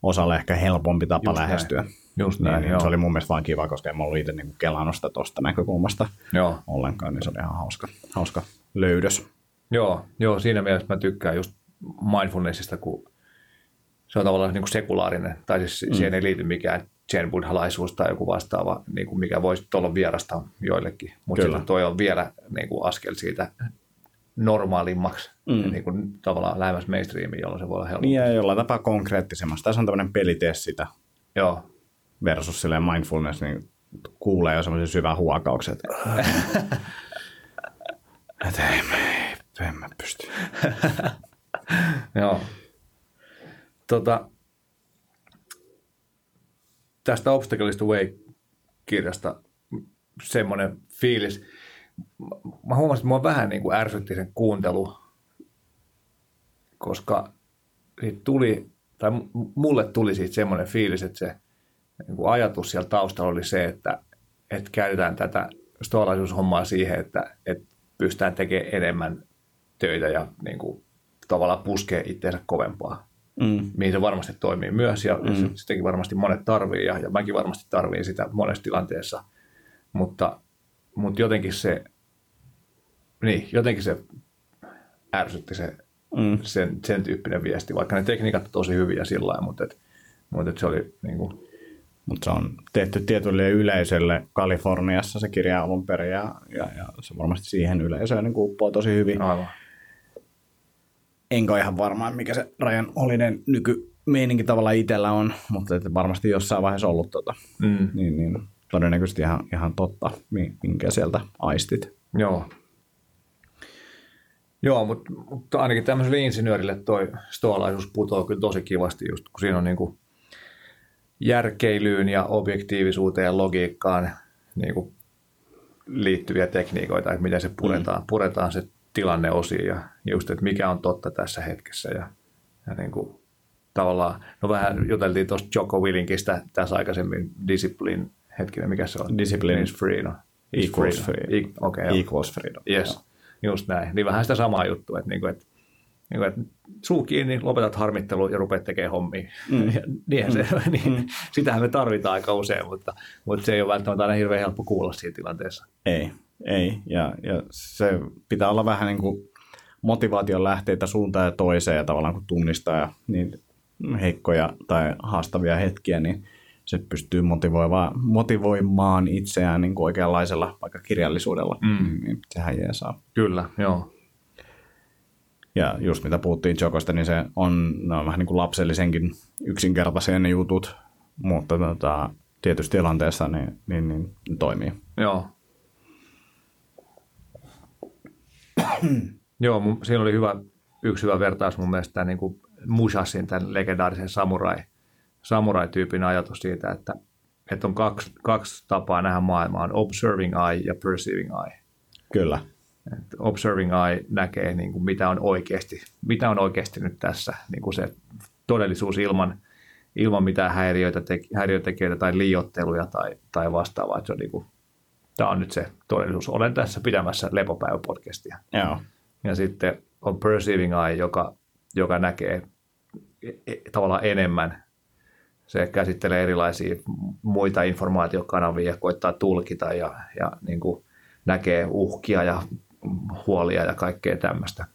A: osalle ehkä helpompi tapa Just lähestyä. Näin.
B: Just
A: niin,
B: näin,
A: niin, se oli mun mielestä vaan kiva, koska en ollut itse niin kelannut sitä tuosta näkökulmasta
B: joo.
A: ollenkaan, niin se oli ihan hauska, hauska löydös.
B: Joo, joo, siinä mielessä mä tykkään just mindfulnessista, kun se on tavallaan niin kuin sekulaarinen, tai siis mm. siihen ei liity mikään zen buddhalaisuus tai joku vastaava, niin kuin mikä voisi olla vierasta joillekin. Mutta sitten toi on vielä niin kuin askel siitä normaalimmaksi, mm. niin kuin tavallaan lähemmäs mainstreamiin, jolloin se voi olla helpompi.
A: Niin ja jollain tapaa konkreettisemmasta. Tässä on tämmöinen pelitee sitä.
B: Joo.
A: Versus silleen mindfulness, niin kuulee jo semmoisen syvän huokauksen, että, että ei, ei mä pysty.
B: Joo. Tota, tästä Obstacles to Way-kirjasta semmoinen fiilis. Mä huomasin, että mua vähän niin kuin ärsytti sen kuuntelu, koska siitä tuli, tai mulle tuli siitä semmoinen fiilis, että se niin kuin ajatus siellä taustalla oli se, että, että käytetään tätä stoalaisuushommaa siihen, että, että pystytään tekemään enemmän töitä ja niin kuin, tavallaan puskee itseensä kovempaa mm. mihin se varmasti toimii myös ja mm. sitäkin varmasti monet tarvii ja, ja mäkin varmasti tarviin sitä monessa tilanteessa, mutta, mutta jotenkin se, niin, jotenkin se ärsytti se, mm. sen, sen tyyppinen viesti, vaikka ne tekniikat on tosi hyviä sillä lailla, mutta, et, mutta et se oli niin kuin,
A: mutta se on tehty tietylle yleisölle Kaliforniassa se kirja alun perin ja, ja, ja se varmasti siihen yleisöön niin kuppoo tosi hyvin.
B: Aivan
A: enkä ole ihan varma, mikä se Rajan Olinen nykymeininki tavalla itsellä on, mutta että varmasti jossain vaiheessa ollut tota, mm. niin, niin, todennäköisesti ihan, ihan totta, minkä sieltä aistit.
B: Joo. Joo, mutta, mutta ainakin tämmöiselle insinöörille toi stoalaisuus putoaa kyllä tosi kivasti, just kun siinä on niin kuin järkeilyyn ja objektiivisuuteen ja logiikkaan niin kuin liittyviä tekniikoita, että miten se puretaan, mm. puretaan se tilanneosiin ja just, että mikä on totta tässä hetkessä ja, ja niin kuin, tavallaan, no vähän juteltiin tuosta Joko Willinkistä tässä aikaisemmin, Discipline, hetkinen, mikä se on?
A: Discipline
B: is free, no.
A: Equals free.
B: E- okay,
A: Equals freedom.
B: Yes, Joo. Just näin. Niin vähän sitä samaa juttua, että, niin kuin, että, niin kuin, että suu kiinni, lopetat harmittelu ja rupeat tekemään hommia. Mm. Ja niinhän se, mm. niin, mm. sitähän me tarvitaan aika usein, mutta, mutta se ei ole välttämättä aina hirveän helppo kuulla siinä tilanteessa.
A: Ei, ei. Ja, ja se pitää olla vähän niin kuin motivaation lähteitä suuntaan ja toiseen ja tavallaan kun tunnistaa niin heikkoja tai haastavia hetkiä, niin se pystyy motivoimaan, motivoimaan itseään niin kuin oikeanlaisella vaikka kirjallisuudella. Mm. Niin sehän saa.
B: Kyllä, joo.
A: Ja just mitä puhuttiin Jokosta, niin se on, no, vähän niin kuin lapsellisenkin yksinkertaisia ne jutut, mutta tota, tietysti tilanteessa niin, niin, niin, niin toimii.
B: Joo. Joo, siinä oli hyvä, yksi hyvä vertaus mun mielestä niin kuin Mushasin, tämän legendaarisen samurai, samurai-tyypin ajatus siitä, että, että on kaksi, kaksi tapaa nähdä maailmaa, on observing eye ja perceiving eye.
A: Kyllä.
B: Et observing eye näkee, niin kuin mitä, on oikeasti, mitä on oikeasti nyt tässä, niin kuin se todellisuus ilman, ilman mitään häiriöitä, te, häiriötekijöitä tai liiotteluja tai, tai vastaavaa. Että se on niin kuin, tämä on nyt se todellisuus. Olen tässä pitämässä lepopäiväpodcastia.
A: Joo.
B: Ja sitten on perceiving eye, joka, joka näkee e, e, tavallaan enemmän. Se käsittelee erilaisia muita informaatiokanavia ja koittaa tulkita ja, ja niin kuin näkee uhkia ja huolia ja kaikkea tämmöistä.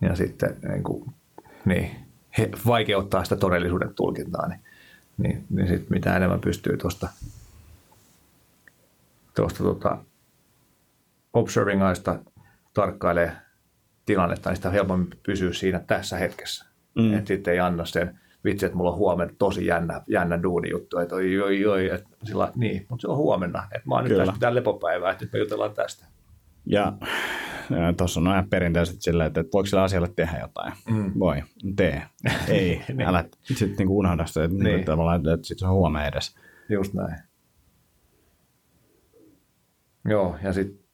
B: Ja sitten niin kuin, niin, he vaikeuttaa sitä todellisuuden tulkintaa, niin, niin, niin sit mitä enemmän pystyy tuosta tuosta tota, observing aista tarkkailee tilannetta, niin sitä helpommin pysyy siinä tässä hetkessä. Mm. Että sitten ei anna sen vitsi, että mulla on huomenna tosi jännä, jännä duuni juttu, että oi, oi, oi, että sillä, niin, mutta se on huomenna, että mä oon nyt tästä pitää lepopäivää, että nyt me jutellaan tästä.
A: Ja, ja tuossa on aina perinteiset silleen, että, että voiko sillä asialle tehdä jotain. Mm. Voi, tee. Ei, niin. älä sitten niinku unohda sitä, että, niin. että, että, että sit se on huomenna edes.
B: Just näin. Joo, ja sitten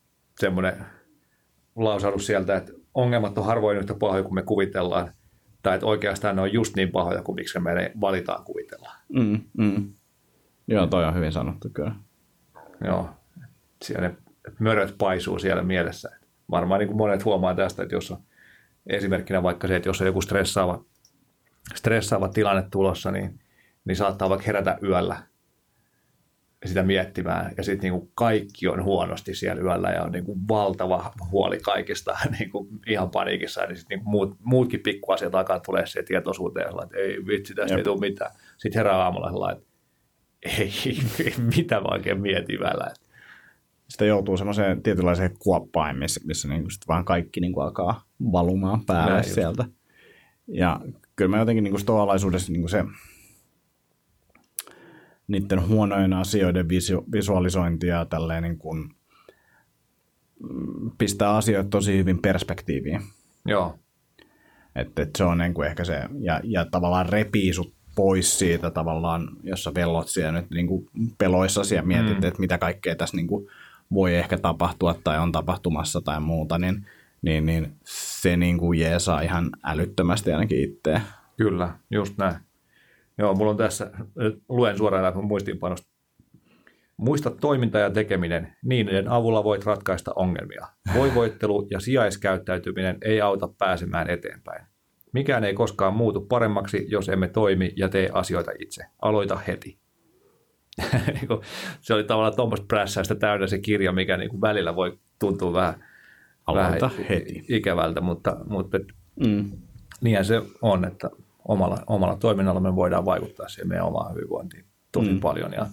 B: semmoinen lausahdus sieltä, että ongelmat on harvoin yhtä pahoja kuin me kuvitellaan, tai että oikeastaan ne on just niin pahoja kuin miksi me valitaan kuvitella.
A: Mm, mm. Joo, toi on hyvin sanottu kyllä.
B: Joo, siellä ne möröt paisuu siellä mielessä. Varmaan niin kuin monet huomaa tästä, että jos on esimerkkinä vaikka se, että jos on joku stressaava, stressaava tilanne tulossa, niin, niin saattaa vaikka herätä yöllä sitä miettimään ja sitten niinku kaikki on huonosti siellä yöllä ja on niinku valtava huoli kaikista niinku ihan paniikissa. Niin sitten niinku muut, muutkin pikkuasiat alkaa tulee siihen tietoisuuteen, että ei vitsi, tästä Jep. ei tule mitään. Sitten herää aamulla että ei, mitä mä oikein mietin yöllä.
A: Sitten joutuu semmoiseen tietynlaiseen kuoppaan, missä, missä niinku sit vaan kaikki niinku alkaa valumaan päälle Näin sieltä. Just. Ja kyllä mä jotenkin niinku stoalaisuudessa niinku se niiden huonojen asioiden visu- visualisointia tälleen niin kuin, mm, pistää asioita tosi hyvin perspektiiviin.
B: Joo.
A: Että et se on niin kuin ehkä se, ja, ja tavallaan repii sut pois siitä tavallaan, jos sä pellot siellä nyt niin kuin peloissa ja mietit, mm. että mitä kaikkea tässä niin kuin voi ehkä tapahtua tai on tapahtumassa tai muuta, niin, niin, niin se niin kuin jeesaa ihan älyttömästi ainakin itseä.
B: Kyllä, just näin. Joo, mulla on tässä, luen suoraan läpi muistiinpanosta. Muista toiminta ja tekeminen, niiden avulla voit ratkaista ongelmia. Voivoittelu ja sijaiskäyttäytyminen ei auta pääsemään eteenpäin. Mikään ei koskaan muutu paremmaksi, jos emme toimi ja tee asioita itse. Aloita heti. Se oli tavallaan tuommoista prässäistä täynnä se kirja, mikä niin kuin välillä voi tuntua vähän,
A: Aloita vähän heti.
B: ikävältä, mutta, mutta mm. niinhän se on, että omalla, omalla toiminnalla me voidaan vaikuttaa siihen meidän omaan hyvinvointiin tosi mm. paljon. Ja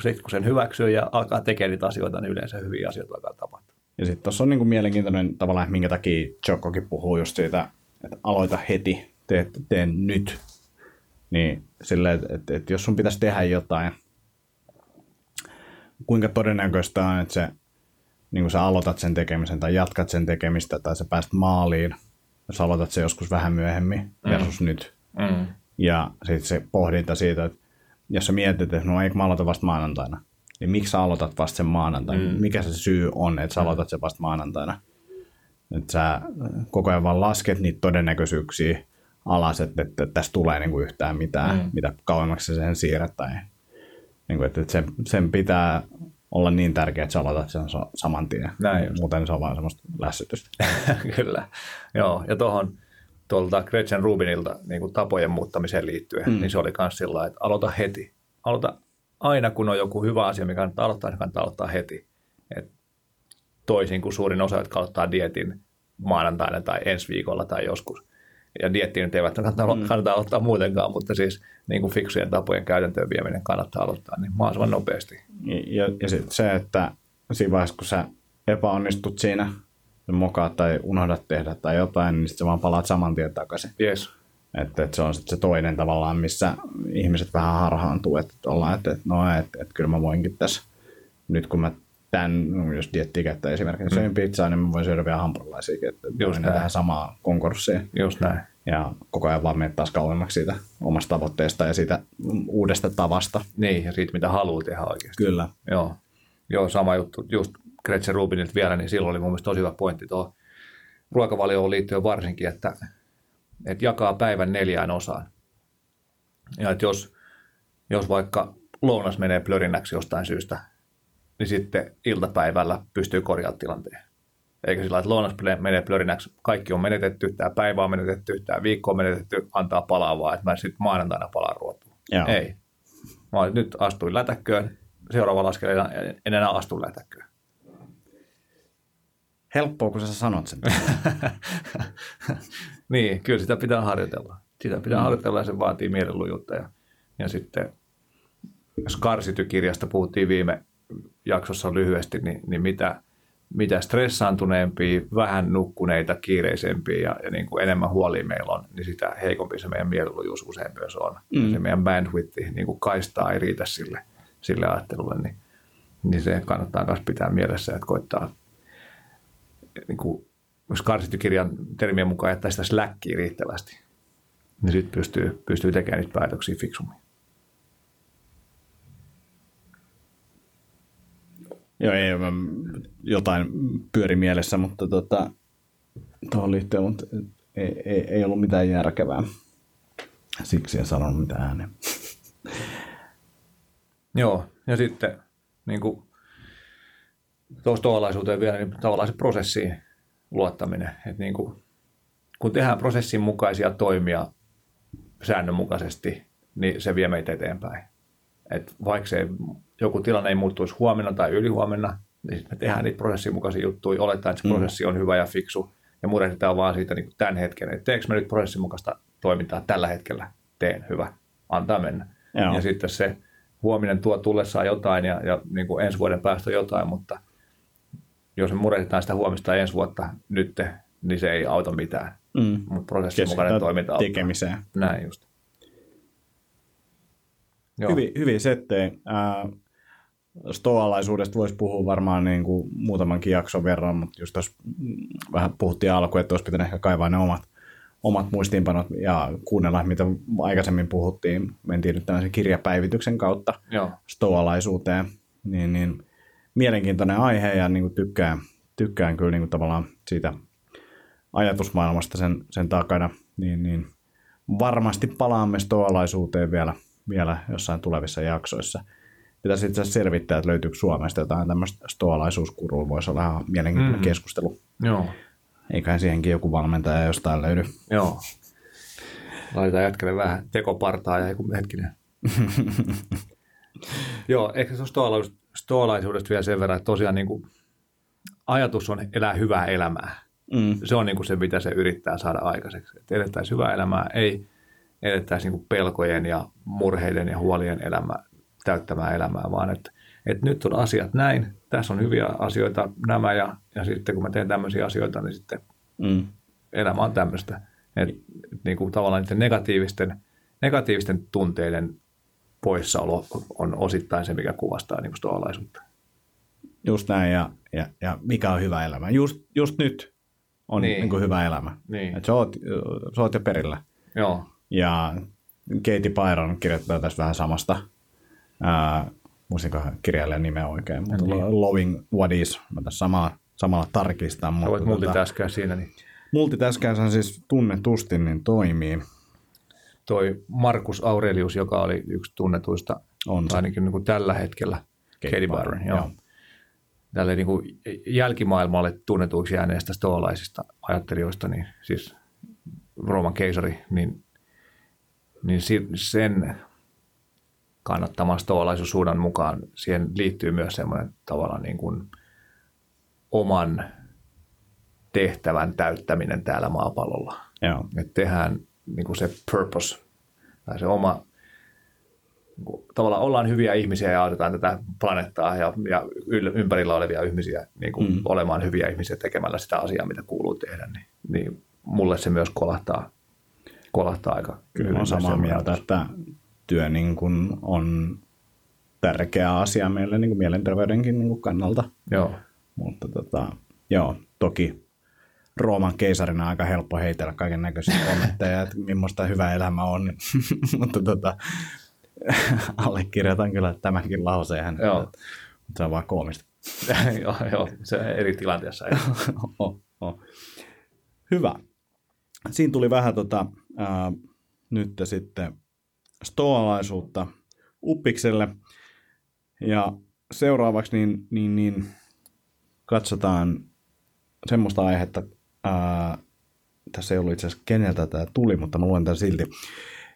B: se, kun sen hyväksyy ja alkaa tekemään niitä asioita, niin yleensä hyviä asioita alkaa tapahtua.
A: Ja sitten tuossa on niin kuin mielenkiintoinen tavallaan, minkä takia Jokkokin puhuu just siitä, että aloita heti, tee, tee nyt. Niin silleen, että, että, että jos sun pitäisi tehdä jotain, kuinka todennäköistä on, että se, niin kuin sä aloitat sen tekemisen tai jatkat sen tekemistä tai sä pääst maaliin – jos aloitat se joskus vähän myöhemmin mm. versus nyt. Mm. Ja sitten se pohdinta siitä, että jos sä mietit, että no eikö mä aloita vasta maanantaina, niin miksi sä aloitat vasta sen maanantaina? Mm. Mikä se syy on, että sä mm. aloitat sen vasta maanantaina? että sä koko ajan vaan lasket niitä todennäköisyyksiä alas, että, että tässä tulee niin kuin yhtään mitään, mm. mitä kauemmaksi sen siirrät. Tai, niin kuin, että sen, sen pitää olla niin tärkeää, että sä aloitat sen saman tien. Näin Muuten se on vaan semmoista lässytystä.
B: Kyllä. Joo, ja tuohon tuolta Gretchen Rubinilta niin kuin tapojen muuttamiseen liittyen, mm. niin se oli myös sillä että aloita heti. Aloita aina, kun on joku hyvä asia, mikä kannattaa aloittaa, niin kannattaa aloittaa heti. Et toisin kuin suurin osa, jotka aloittaa dietin maanantaina tai ensi viikolla tai joskus. Ja diettiin nyt eivät kannata, mm. kannata aloittaa muutenkaan, mutta siis niin kuin fiksujen tapojen käytäntöön vieminen kannattaa aloittaa niin mahdollisimman nopeasti.
A: Ja, ja sitten se, että siinä vaiheessa, kun sä epäonnistut siinä, mokaat tai unohdat tehdä tai jotain, niin sitten sä vaan palaat saman tien takaisin.
B: Yes.
A: Että, että se on sitten se toinen tavallaan, missä ihmiset vähän harhaantuu, että ollaan, että, että no, että, että kyllä mä voinkin tässä, nyt kun mä tämän, jos dietti käyttää esimerkiksi, mm. söin pizzaa, niin mä voin syödä vielä hampurilaisia, että Just tähän samaan konkurssiin.
B: Just näin.
A: Ja koko ajan vaan menet taas kauemmaksi siitä omasta tavoitteesta ja siitä uudesta tavasta.
B: Niin, ja siitä mitä haluaa tehdä oikeasti.
A: Kyllä.
B: Joo, Joo sama juttu. Just Gretchen Rubinilta vielä, niin silloin oli mun mielestä tosi hyvä pointti tuo ruokavalioon liittyen varsinkin, että, että jakaa päivän neljään osaan. Ja että jos, jos vaikka lounas menee plörinäksi jostain syystä, niin sitten iltapäivällä pystyy korjaamaan tilanteen. Eikä sillä että lounas menee plörinäksi, kaikki on menetetty, tämä päivä on menetetty, tämä viikko on menetetty, antaa palaa vaan, että mä sitten maanantaina palaan ruotuun. Ei. Mä nyt astuin lätäkköön, seuraava askel en enää astu lätäkköön.
A: Helppoa, kun sä sanot sen.
B: niin, kyllä sitä pitää harjoitella. Sitä pitää mm. harjoitella ja se vaatii mielenlujuutta. Ja, ja sitten Skarsity-kirjasta puhuttiin viime jaksossa lyhyesti, niin, niin mitä, mitä stressaantuneempia, vähän nukkuneita, kiireisempiä ja, ja niin kuin enemmän huolia meillä on, niin sitä heikompi se meidän mielenlujuus usein myös on. Mm. Se meidän bandwidth, niin kuin kaistaa ei riitä sille, sille ajattelulle, niin, niin se kannattaa myös pitää mielessä, että koittaa niin kuin, jos karsitykirjan termien mukaan jättää sitä släkkiä riittävästi, niin sitten pystyy, pystyy tekemään niitä päätöksiä fiksummin.
A: Joo, ei jotain pyöri mielessä, mutta tota, tuohon liittyen, mutta ei, ei, ei, ollut mitään järkevää. Siksi en sanonut mitään ääneen.
B: Joo, ja sitten niin kuin tuollaisuuteen vielä, niin tavallaan se prosessiin luottaminen. Että niin kuin, kun tehdään prosessin mukaisia toimia säännönmukaisesti, niin se vie meitä eteenpäin. Et vaikka se joku tilanne ei muuttuisi huomenna tai ylihuomenna, niin sitten me tehdään niitä prosessin mukaisia juttuja, olettaen, että se mm. prosessi on hyvä ja fiksu, ja murehditaan vaan siitä niin kuin tämän hetken, että teekö mä nyt prosessin mukaista toimintaa tällä hetkellä, teen, hyvä, antaa mennä. Joo. Ja sitten se huominen tuo tullessaan jotain ja, ja niin kuin ensi vuoden päästä jotain, mutta jos me murehditaan sitä huomista ensi vuotta nyt, niin se ei auta mitään. Mm. Mutta prosessin mukainen toiminta
A: auttaa. tekemiseen.
B: Näin just.
A: Joo. Hyvi, hyvin settejä. Stoalaisuudesta voisi puhua varmaan niin kuin muutamankin jakson verran, mutta just tuossa vähän puhuttiin alkuun, että olisi pitänyt ehkä kaivaa ne omat, omat muistiinpanot ja kuunnella, mitä aikaisemmin puhuttiin. Mentiin nyt tämmöisen kirjapäivityksen kautta Joo. stoalaisuuteen. Niin, niin mielenkiintoinen aihe ja niin kuin tykkään, tykkään kyllä niin kuin tavallaan siitä ajatusmaailmasta sen, sen takana, niin, niin varmasti palaamme stoalaisuuteen vielä, vielä jossain tulevissa jaksoissa. Pitäisi itse asiassa selvittää, että löytyykö Suomesta jotain tämmöistä stoalaisuuskurua, voisi olla ihan mielenkiintoinen mm. keskustelu.
B: Joo.
A: Eiköhän siihenkin joku valmentaja jostain löydy.
B: Joo. Laitetaan jätkelle vähän tekopartaa ja joku hetkinen. Joo, ehkä se on stoalaisuus stoalaisuudesta vielä sen verran, että tosiaan niin kuin, ajatus on elää hyvää elämää. Mm. Se on niin kuin se, mitä se yrittää saada aikaiseksi. Että elettäisiin hyvää elämää, ei elettäisiin niin pelkojen ja murheiden ja huolien elämää, täyttämää elämää, vaan että, että nyt on asiat näin, tässä on hyviä asioita nämä ja, ja sitten kun mä teen tämmöisiä asioita, niin sitten mm. elämä on tämmöistä. Että niin kuin tavallaan niiden negatiivisten, negatiivisten tunteiden poissaolo on osittain se, mikä kuvastaa niin stoalaisuutta.
A: Just näin, ja, ja, ja mikä on hyvä elämä. Just, just nyt on niin. Niin kuin hyvä elämä. Niin. Et sä, oot, sä oot jo perillä.
B: Joo.
A: Ja Katie Byron kirjoittaa tässä vähän samasta. Ää, muistanko kirjailijan nimeä oikein, mutta niin. Loving What Is. Mä tässä samaa, samalla tarkistaa.
B: Mutta voit multitaskää tota, siinä. Niin.
A: Multitaskänsä siis tunnetusti niin toimii.
B: Toi Markus Aurelius, joka oli yksi tunnetuista, on ainakin niin kuin tällä hetkellä, Katie Byron, joo. joo. Tälle niin kuin jälkimaailmalle tunnetuiksi jääneistä stoalaisista ajattelijoista, niin siis Rooman keisari, niin, niin sen kannattaman stoalaisuussuunnan mukaan siihen liittyy myös semmoinen tavallaan niin kuin oman tehtävän täyttäminen täällä maapallolla. Joo. Että tehdään niin kuin se purpose tai se oma, niin kuin, tavallaan ollaan hyviä ihmisiä ja autetaan tätä planeettaa ja, ja ympärillä olevia ihmisiä niin kuin mm. olemaan hyviä ihmisiä tekemällä sitä asiaa, mitä kuuluu tehdä. Niin, niin mulle se myös kolahtaa, kolahtaa aika
A: Kyllä on samaa mieltä, että työ niin kuin on tärkeä asia meille niin kuin mielenterveydenkin niin kuin kannalta.
B: Joo.
A: Mutta tota, joo, toki Rooman keisarina aika helppo heitellä kaiken näköisiä kommentteja, että millaista hyvä elämä on. Mutta tota, allekirjoitan kyllä tämänkin lauseen. Joo. Mutta se on vaan koomista.
B: joo, joo, se eri tilanteessa.
A: oh, oh. Hyvä. Siinä tuli vähän tota, ää, nyt sitten stoalaisuutta Uppikselle. Ja seuraavaksi niin, niin, niin katsotaan semmoista aihetta, ää, tässä ei ollut itse asiassa keneltä tämä tuli, mutta mä luen tämän silti.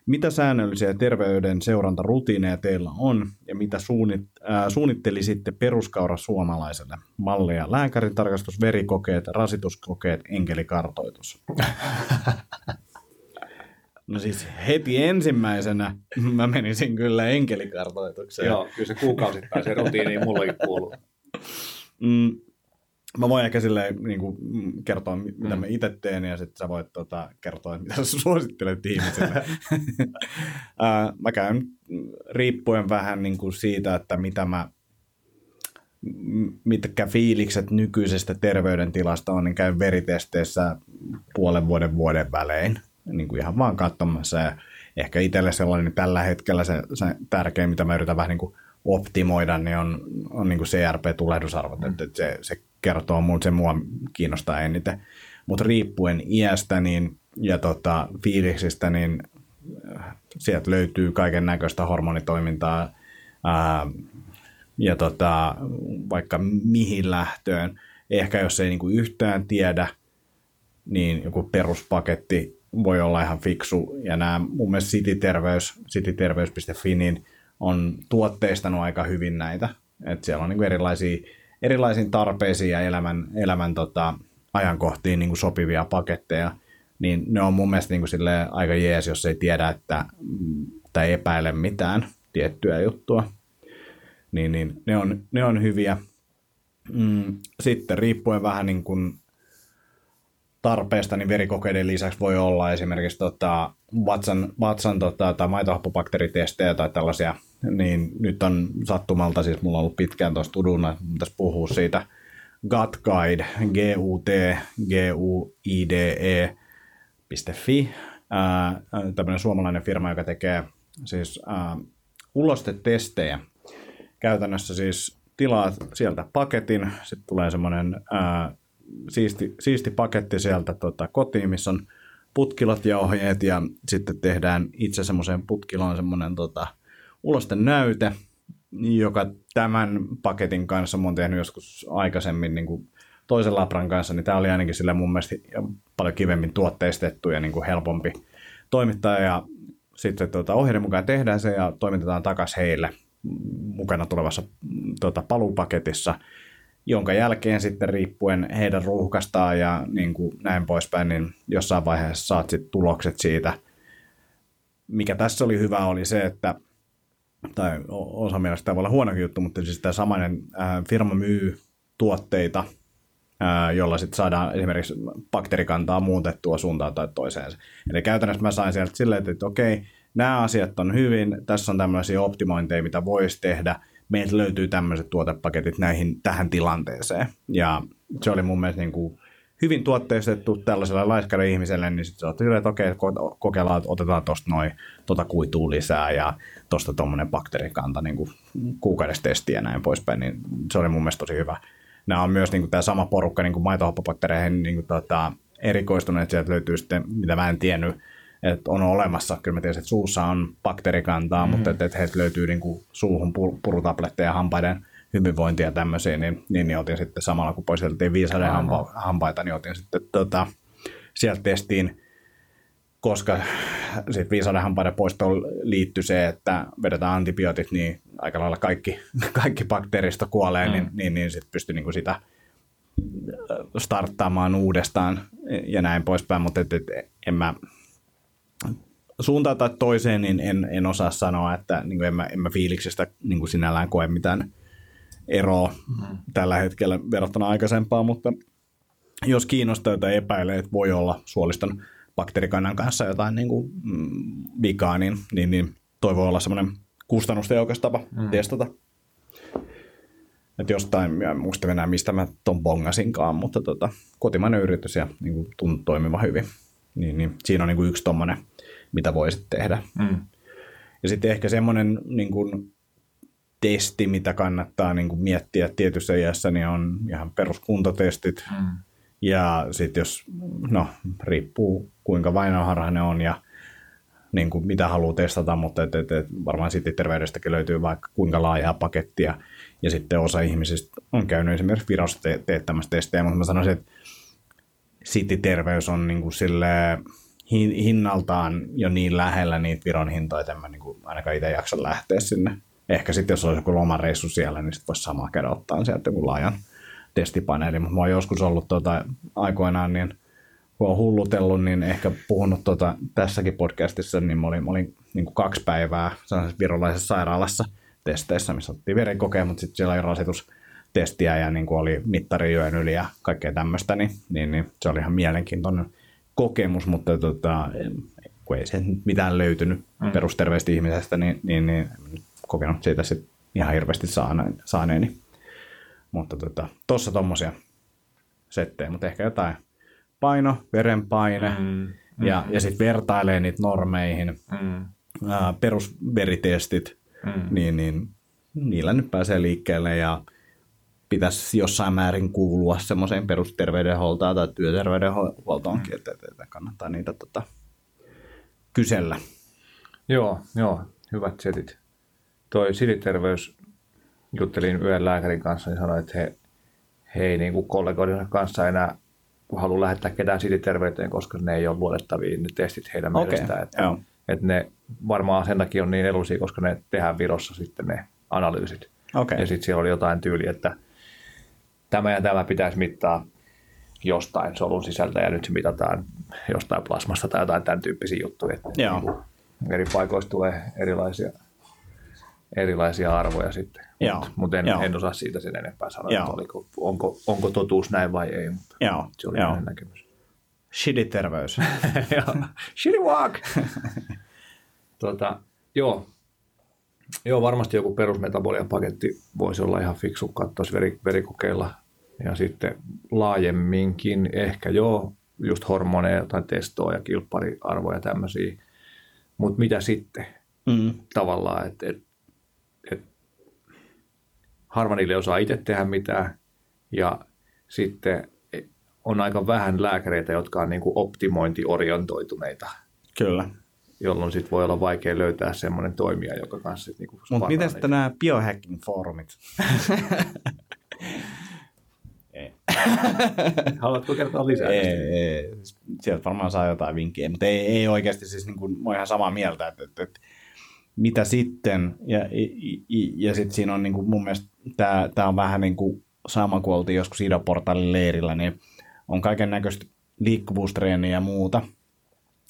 A: Mitä säännöllisiä terveyden seurantarutiineja teillä on ja mitä suunnit, äh, suunnittelisitte peruskaura suomalaiselle? Malleja lääkärin tarkastus, verikokeet, rasituskokeet, enkelikartoitus. No siis heti ensimmäisenä mä menisin kyllä enkelikartoitukseen.
B: Joo, kyllä se kuukausittaisen rutiiniin mullekin kuuluu.
A: Mm, mä voin ehkä silleen niin kuin, mm, kertoa, mitä mm. mä itse teen, ja sitten sä voit tota, kertoa, mitä sä suosittelet ihmisille. mä käyn riippuen vähän niin kuin siitä, että mitä mä mitkä fiilikset nykyisestä terveydentilasta on, niin käyn veritesteissä puolen vuoden vuoden välein. Niin kuin ihan vaan katsomassa. Ja ehkä itselle sellainen niin tällä hetkellä se, se tärkein, mitä mä yritän vähän niin kuin optimoida, niin on, on niin kuin CRP-tulehdusarvot. Mm. Että se, se kertoo mun, se mua kiinnostaa eniten. Mutta riippuen iästä niin, ja tota, fiiliksistä, niin äh, sieltä löytyy kaiken näköistä hormonitoimintaa ää, ja tota, vaikka mihin lähtöön. Ehkä jos ei niinku yhtään tiedä, niin joku peruspaketti voi olla ihan fiksu. Ja nämä mun mielestä City-terveys, cityterveys.fi, niin on tuotteistanut aika hyvin näitä. Et siellä on niinku erilaisia erilaisiin tarpeisiin ja elämän, elämän tota, ajankohtiin niin kuin sopivia paketteja, niin ne on mun mielestä niin kuin aika jees, jos ei tiedä että, tai epäile mitään tiettyä juttua. Niin, niin ne, on, ne on hyviä. Mm, sitten riippuen vähän niin kuin tarpeesta, niin verikokeiden lisäksi voi olla esimerkiksi tota, vatsan, vatsan tota, tai maitohappobakteeritestejä tai tällaisia, niin nyt on sattumalta, siis mulla on ollut pitkään tuossa tuduna, tässä puhuu siitä Gut Guide, g u t g u i d e.fi, tämmöinen suomalainen firma, joka tekee siis ää, ulostetestejä. Käytännössä siis tilaat sieltä paketin, sitten tulee semmoinen ää, siisti, siisti paketti sieltä tota, kotiin, missä on putkilot ja ohjeet ja sitten tehdään itse semmoiseen putkiloon semmoinen tota, ulosten näyte, joka tämän paketin kanssa mä oon tehnyt joskus aikaisemmin niin kuin toisen labran kanssa, niin tämä oli ainakin sillä mun mielestä paljon kivemmin tuotteistettu ja niin kuin helpompi toimittaa ja sitten tuota, ohjeiden mukaan tehdään se ja toimitetaan takaisin heille mukana tulevassa tuota, paluupaketissa jonka jälkeen sitten riippuen heidän ruuhkastaan ja niin kuin näin poispäin, niin jossain vaiheessa saat sitten tulokset siitä. Mikä tässä oli hyvä oli se, että tai osa mielestä tämä voi olla huono juttu, mutta siis tämä samainen firma myy tuotteita, jolla sitten saadaan esimerkiksi bakteerikantaa muutettua suuntaan tai toiseen. Eli käytännössä mä sain sieltä silleen, että okei, nämä asiat on hyvin, tässä on tämmöisiä optimointeja, mitä voisi tehdä – meiltä löytyy tämmöiset tuotepaketit näihin, tähän tilanteeseen. Ja se oli mun mielestä niin kuin hyvin tuotteistettu tällaisella laiskalla ihmiselle, niin sitten se että okei, kokeillaan, että otetaan tuosta noin tota kuituu lisää ja tuosta tuommoinen bakteerikanta niin kuin kuukaudessa testiä ja näin poispäin, niin se oli mun mielestä tosi hyvä. nämä on myös niin kuin tämä sama porukka niin kuin maitohappobakteereihin niin kuin, tota, erikoistuneet. Sieltä löytyy sitten, mitä mä en tiennyt, että on olemassa. Kyllä mä tiedän, että suussa on bakteerikantaa, mm-hmm. mutta että, että heiltä löytyy niin kuin suuhun purutabletteja hampaiden hyvinvointia ja tämmöisiä, niin, niin, niin otin sitten samalla kun poisteltiin viisaiden hampa, hampaita, niin otin sitten tota, sieltä testiin, koska sitten viisaiden hampaiden poistoon liittyy se, että vedetään antibiootit, niin aika lailla kaikki, kaikki bakteerista kuolee, niin, mm. niin, niin, niin sitten pystyy niin sitä starttaamaan uudestaan ja näin poispäin, mutta et, et, en mä suuntaan tai toiseen, niin en, en osaa sanoa, että niin kuin en, mä, en mä fiiliksestä niin kuin sinällään koe mitään eroa mm. tällä hetkellä verrattuna aikaisempaan, mutta jos kiinnostaa tai epäilee, että voi olla suoliston bakteerikannan kanssa jotain niin kuin, mm, vikaa, niin, niin, niin toi voi olla semmoinen kustannustehokas tapa mm. testata. Että jostain, en muista enää mistä mä ton bongasinkaan, mutta tota, kotimainen yritys ja niin kuin, tuntuu toimiva hyvin. Niin, niin, siinä on niin kuin yksi tommonen, mitä voisit tehdä. Mm. Ja sitten ehkä semmoinen niin kuin, testi, mitä kannattaa niin kuin miettiä tietyssä iässä, niin on ihan peruskuntotestit. Mm. Ja sitten jos, no riippuu kuinka vainoharhainen on ja niin kuin mitä haluaa testata, mutta et, et, et varmaan sitten terveydestäkin löytyy vaikka kuinka laajaa pakettia. Ja sitten osa ihmisistä on käynyt esimerkiksi Virossa te- teettämässä testejä, mutta mä sanoisin, että City-terveys on niin kuin sille hinnaltaan jo niin lähellä niitä Viron hintoja, että en mä niin kuin ainakaan itse jaksa lähteä sinne ehkä sitten jos olisi joku lomareissu siellä, niin sitten voisi samaa käydä ottaa sieltä joku laajan testipaneeli. Mutta mä oon joskus ollut tuota, aikoinaan, niin kun on hullutellut, niin ehkä puhunut tuota, tässäkin podcastissa, niin mä olin, mä olin niin kuin kaksi päivää virolaisessa sairaalassa testeissä, missä otettiin verikokea, mutta sitten siellä oli rasitustestiä ja niin kuin oli mittari yön yli ja kaikkea tämmöistä, niin, niin, niin, se oli ihan mielenkiintoinen kokemus, mutta tota, kun ei se mitään löytynyt mm. perusterveistä ihmisestä, niin, niin, niin kokenut siitä sit ihan hirveästi saaneeni. Mutta tota, tossa tommosia settejä, mutta ehkä jotain paino, verenpaine mm, mm, ja, ja sitten vertailee niitä normeihin, mm. ää, perusveritestit, mm. niin, niin niillä nyt pääsee liikkeelle ja pitäisi jossain määrin kuulua semmoiseen perusterveydenhuoltoon tai työterveydenhuoltoonkin, mm. että, että kannattaa niitä tota, kysellä.
B: Joo, joo, hyvät setit toi siliterveys, juttelin yhden lääkärin kanssa, niin sanoi, että he, he ei niin kuin kollegoidensa kanssa enää halua lähettää ketään siliterveyteen, koska ne ei ole luotettavia ne testit heidän okay. mielestään. Että, että ne varmaan sen takia on niin edullisia, koska ne tehdään Virossa sitten ne analyysit. Okay. Ja sitten siellä oli jotain tyyliä, että tämä ja tämä pitäisi mittaa jostain solun sisältä ja nyt se mitataan jostain plasmasta tai jotain tämän tyyppisiä juttuja. Että Joo. Niin eri paikoista tulee erilaisia erilaisia arvoja sitten. Mutta mut en, en osaa siitä sen enempää sanoa, että oliko, onko, onko totuus näin vai ei, mutta Joo. se oli Joo. näkemys.
A: Shitty terveys.
B: Shitty walk. tota, joo. Joo, varmasti joku perusmetabolian paketti voisi olla ihan fiksu katsoa veri, verikokeilla. Ja sitten laajemminkin ehkä joo, just hormoneja tai testoa ja kilppariarvoja tämmöisiä. Mutta mitä sitten? Mm. Tavallaan, että et, harva niille osaa itse tehdä mitään ja sitten on aika vähän lääkäreitä, jotka on niin kuin optimointiorientoituneita.
A: Kyllä.
B: Jolloin sitten voi olla vaikea löytää semmoinen toimija, joka kanssa sitten niin
A: Mutta miten sitten nämä biohacking-foorumit?
B: Haluatko kertoa lisää?
A: Ei, ei, sieltä varmaan saa jotain vinkkejä, mutta ei, ei oikeasti siis niin kuin, mä ihan samaa mieltä, että, että, että mitä sitten, ja, ja, ja sitten siinä on niin kuin mun mielestä tämä, tämä on vähän niin kuin sama kuin oltiin joskus Idoportaalin leirillä, niin on kaiken näköistä liikkuvuustreeniä ja muuta,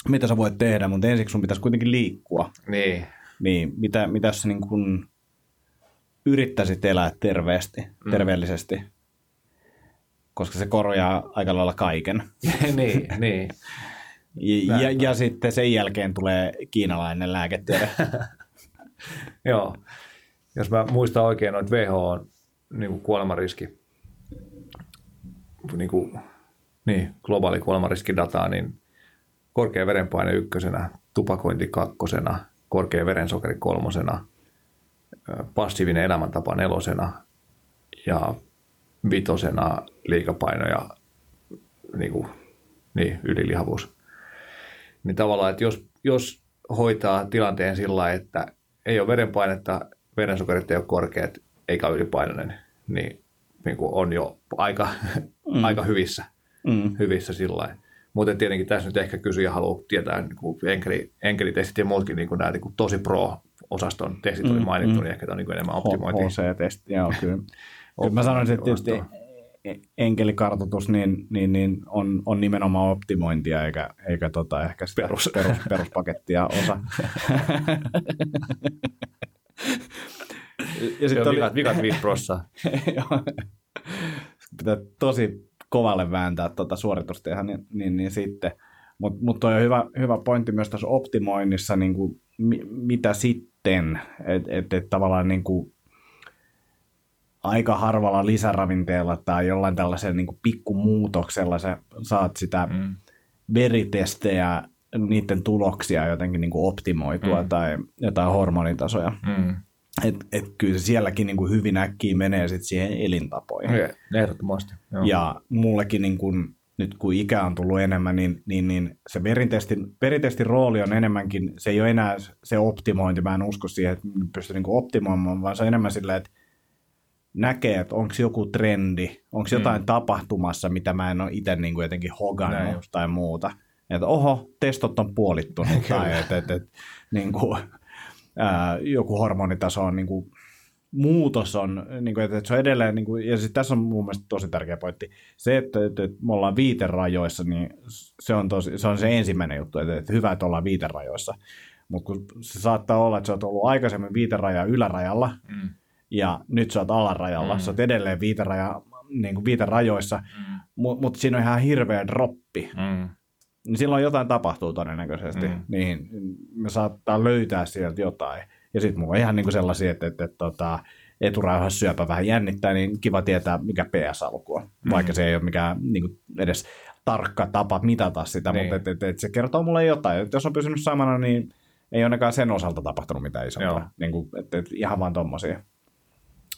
A: mitä sä voit tehdä, mutta ensiksi sun pitäisi kuitenkin liikkua.
B: Niin.
A: Niin, mitä, mitä sä niin kuin yrittäisit elää terveesti, mm. terveellisesti, koska se korjaa aika lailla kaiken.
B: niin, niin.
A: Ja, ja, ja sitten sen jälkeen tulee kiinalainen lääketiede.
B: Joo. Jos mä muistan oikein, noita WHO on niin kuin kuolemariski, niin, kuin, niin, globaali kuolemariskidataa, niin korkea verenpaine ykkösenä, tupakointi kakkosena, korkea verensokeri kolmosena, passiivinen elämäntapa nelosena ja vitosena liikapaino ja niin kuin, niin, ylilihavuus. Niin tavallaan, että jos, jos hoitaa tilanteen sillä että ei ole verenpainetta, verensokerit ei ole korkeat, eikä ylipainoinen, niin, niin kuin on jo aika, mm. aika hyvissä, mm. hyvissä sillä Mutta tietenkin tässä nyt ehkä kysyjä haluaa tietää niin kuin enkeli, enkelitestit ja muutkin niin kuin nämä niin kuin tosi pro-osaston testit oli mm, mainittu, mm. niin ehkä tämä on niin kuin enemmän optimointi.
A: HC-testi, joo kyllä. kyllä mä sanoisin, että tietysti enkelikartoitus niin, niin, niin on, on nimenomaan optimointia eikä, eikä tota ehkä sitä Perus. Perus, peruspakettia osa.
B: ja sitten oli... vikat, vikat 5 prossaa.
A: Pitää tosi kovalle vääntää tuota suoritusta ihan niin, niin, niin sitten. Mutta mut toi on hyvä, hyvä pointti myös tässä optimoinnissa, niin kuin, mi, mitä sitten, että et, et tavallaan niin kuin, aika harvalla lisäravinteella tai jollain tällaisella niin pikkumuutoksella sä saat sitä mm. veritestejä, niiden tuloksia jotenkin niin kuin optimoitua mm. tai jotain hormonitasoja. Mm. Et, et kyllä se sielläkin niin kuin hyvin äkkiä menee sit siihen elintapoihin.
B: Ehdottomasti.
A: Joo. Ja mullekin niin kuin, nyt kun ikä on tullut enemmän, niin, niin, niin se veritestin, veritestin rooli on enemmänkin, se ei ole enää se optimointi, mä en usko siihen, että pystyy niin optimoimaan, vaan se on enemmän silleen, että näkee, että onko joku trendi, onko jotain mm. tapahtumassa, mitä mä en ole itse niin kuin jotenkin hogannut tai muuta. Että oho, testot on puolittunut tai että et, et, niin kuin, ää, joku hormonitaso on niin kuin, muutos on, niin kuin, että se on edelleen, niin kuin, ja siis tässä on mun mielestä tosi tärkeä pointti, se, että, että, että me ollaan viiterajoissa, niin se on, tosi, se on se ensimmäinen juttu, että, että hyvä, että ollaan viiterajoissa, mutta kun se saattaa olla, että sä oot ollut aikaisemmin viiteraja ylärajalla, mm ja nyt sä oot alarajalla, mm. sä oot edelleen viiteraja, niin kuin viiterajoissa, mm. mutta mut siinä on ihan hirveä droppi. Mm. Niin silloin jotain tapahtuu todennäköisesti. Mm. Niin me saattaa löytää sieltä jotain. Ja sitten mulla on ihan niin kuin sellaisia, että, että, että, että eturauhassa syöpä vähän jännittää, niin kiva tietää, mikä PS-alku on. Mm. Vaikka se ei ole mikään niin kuin edes tarkka tapa mitata sitä, niin. mutta et, et, et se kertoo mulle jotain. Et jos on pysynyt samana, niin ei ainakaan sen osalta tapahtunut mitään isompaa. Niin kuin, et, et, ihan vaan tommosia.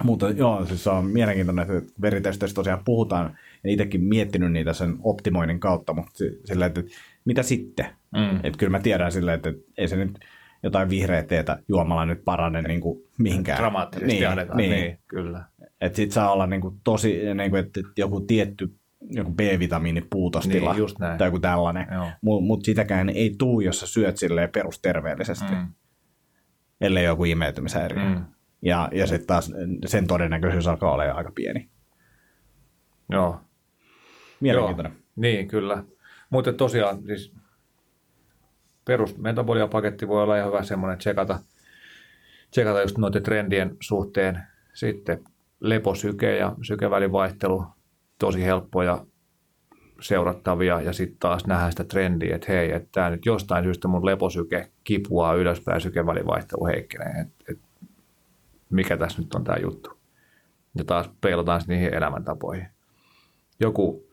A: Mutta joo, siis se on mielenkiintoinen, että veritesteistä tosiaan puhutaan, ja itsekin miettinyt niitä sen optimoinnin kautta, mutta sillä että mitä sitten? Mm. Että kyllä mä tiedän silleen, että ei se nyt jotain vihreä teetä juomalla nyt parane niin kuin mihinkään.
B: Dramaattisesti niin, annetaan, niin. niin kyllä.
A: Että sit saa olla niin kuin tosi, niin kuin, että joku tietty joku B-vitamiinipuutostila niin, just näin. tai joku tällainen. Mutta mut sitäkään ei tuu, jos sä syöt silleen perusterveellisesti, mm. ellei joku imeytymishäiriö. Mm. Ja, ja sitten taas sen todennäköisyys alkaa olla aika pieni.
B: Joo.
A: Mielenkiintoinen. Joo.
B: Niin, kyllä. Mutta tosiaan siis perusmetaboliapaketti voi olla ihan hyvä semmoinen tsekata, tsekata just noiden trendien suhteen. Sitten leposyke ja sykevälivaihtelu, tosi helppoja seurattavia ja sitten taas nähdään sitä trendiä, että hei, että tämä nyt jostain syystä mun leposyke kipuaa ylöspäin, sykevälivaihtelu heikkenee. Et, et mikä tässä nyt on tämä juttu. Ja taas peilataan niihin elämäntapoihin. Joku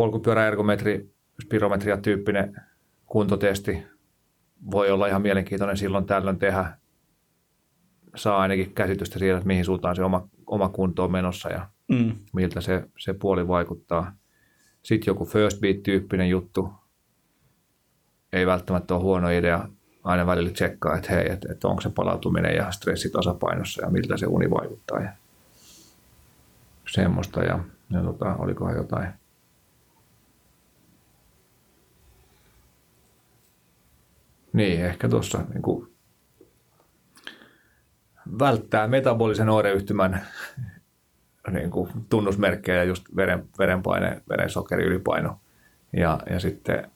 B: polkupyöräergometri, spirometria tyyppinen kuntotesti voi olla ihan mielenkiintoinen silloin tällöin tehdä. Saa ainakin käsitystä siitä, että mihin suuntaan se oma, oma kunto on menossa ja mm. miltä se, se puoli vaikuttaa. Sitten joku first beat-tyyppinen juttu. Ei välttämättä ole huono idea aina välillä tsekkaa, että hei, että, että onko se palautuminen ja stressi tasapainossa ja miltä se uni vaikuttaa ja semmoista. Ja, ja tota, olikohan jotain Niin, ehkä tuossa niin kuin välttää metabolisen oireyhtymän niin kuin tunnusmerkkejä, just veren, verenpaine, verensokeri, ylipaino. Ja, ja sitten,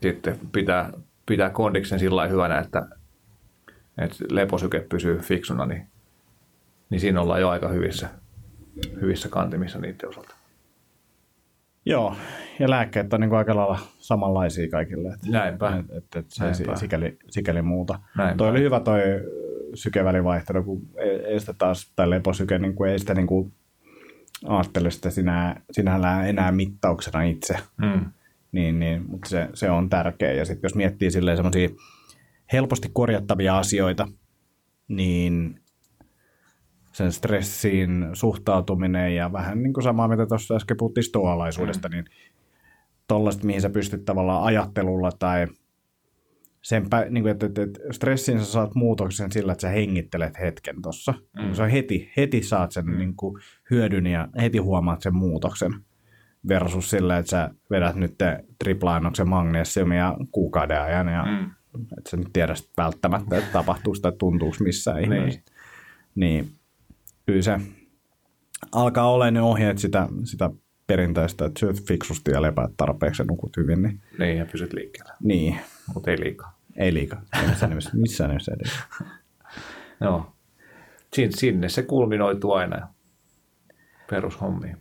B: sitten pitää pitää kondiksen sillä hyvänä, että, että leposyke pysyy fiksuna, niin, niin siinä ollaan jo aika hyvissä, hyvissä kantimissa niiden osalta.
A: Joo, ja lääkkeet on niin kuin aika lailla samanlaisia kaikille. Että,
B: Näinpä.
A: Et, et, et se Näinpä. sikäli, sikäli muuta. Näinpä. Toi oli hyvä toi sykevälivaihtelu, kun ei, ei sitä taas, tai leposyke, niin kuin ei sitä niin kuin ajattele sitä sinä, sinällään enää mittauksena itse. Mm niin, niin, mutta se, se on tärkeä. Ja sitten jos miettii silleen semmoisia helposti korjattavia asioita, niin sen stressiin suhtautuminen ja vähän niin kuin samaa, mitä tuossa äsken puhuttiin stoalaisuudesta, mm. niin tollaista, mihin sä pystyt tavallaan ajattelulla tai sen, niin kuin, että, että, että stressiin sä saat muutoksen sillä, että sä hengittelet hetken tuossa. Mm. Sä heti, heti saat sen mm. niin kuin, hyödyn ja heti huomaat sen muutoksen versus sillä, että sä vedät nyt triplainoksen magnesiumia kuukauden ajan ja mm. et sä nyt tiedä välttämättä, että tapahtuu tai tuntuuko missään niin. ihmeessä. Niin. Kyllä se alkaa olla ne ohjeet sitä, sitä perinteistä, että syöt fiksusti ja lepäät tarpeeksi ja nukut hyvin. Niin,
B: niin ja pysyt liikkeellä.
A: Niin.
B: Mutta ei liikaa.
A: Ei liikaa. Ei missään nimessä, missään nimessä ei
B: Joo. Sin, sinne se kulminoituu aina perushommiin.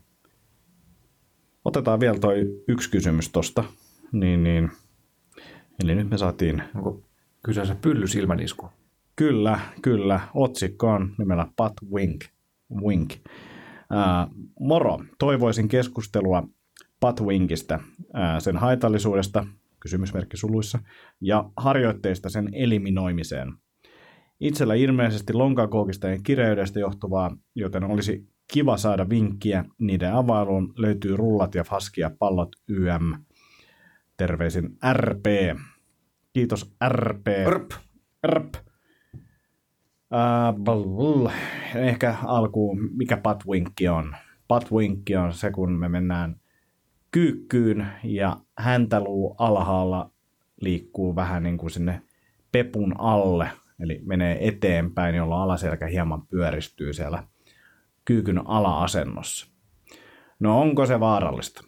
A: Otetaan vielä toi yksi kysymys tosta. Niin, niin. Eli nyt me saatiin...
B: Onko kyseessä pylly silmänisku?
A: Kyllä, kyllä. Otsikko on nimellä Pat Wink. Wink. Uh, moro, toivoisin keskustelua Patwinkistä, sen haitallisuudesta, kysymysmerkki suluissa, ja harjoitteista sen eliminoimiseen. Itsellä ilmeisesti lonkakookistajien kireydestä johtuvaa, joten olisi kiva saada vinkkiä niiden availuun. Löytyy rullat ja faskia pallot YM. Terveisin RP. Kiitos RP.
B: RP.
A: RP. Uh, ehkä alkuun, mikä patwinkki on. Patwinkki on se, kun me mennään kyykkyyn ja häntäluu alhaalla liikkuu vähän niin kuin sinne pepun alle, eli menee eteenpäin, jolloin alaselkä hieman pyöristyy siellä kyykyn ala-asennossa. No onko se vaarallista?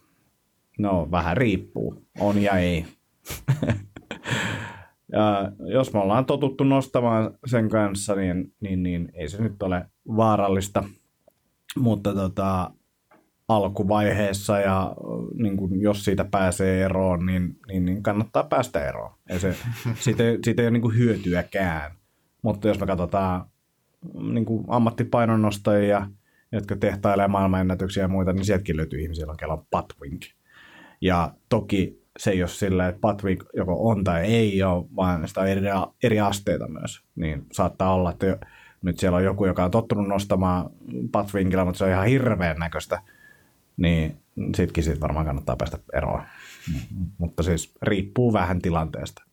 A: No vähän riippuu, on ja ei. Ja jos me ollaan totuttu nostamaan sen kanssa, niin, niin, niin ei se nyt ole vaarallista. Mutta tota, alkuvaiheessa ja niin kun, jos siitä pääsee eroon, niin, niin, niin kannattaa päästä eroon. Ei se, siitä, siitä ei ole niin kuin hyötyäkään. Mutta jos me katsotaan niin kuin ammattipainonnostajia, jotka tehtailee maailmanennätyksiä ja muita, niin sieltäkin löytyy ihmisiä, joilla on patwink. Ja toki se ei ole sillä, että Patrick joko on tai ei ole, vaan sitä on eri, eri asteita myös. Niin saattaa olla, että nyt siellä on joku, joka on tottunut nostamaan Patrickilla, mutta se on ihan hirveän näköistä, niin sitkin siitä varmaan kannattaa päästä eroon. Mutta siis riippuu vähän tilanteesta.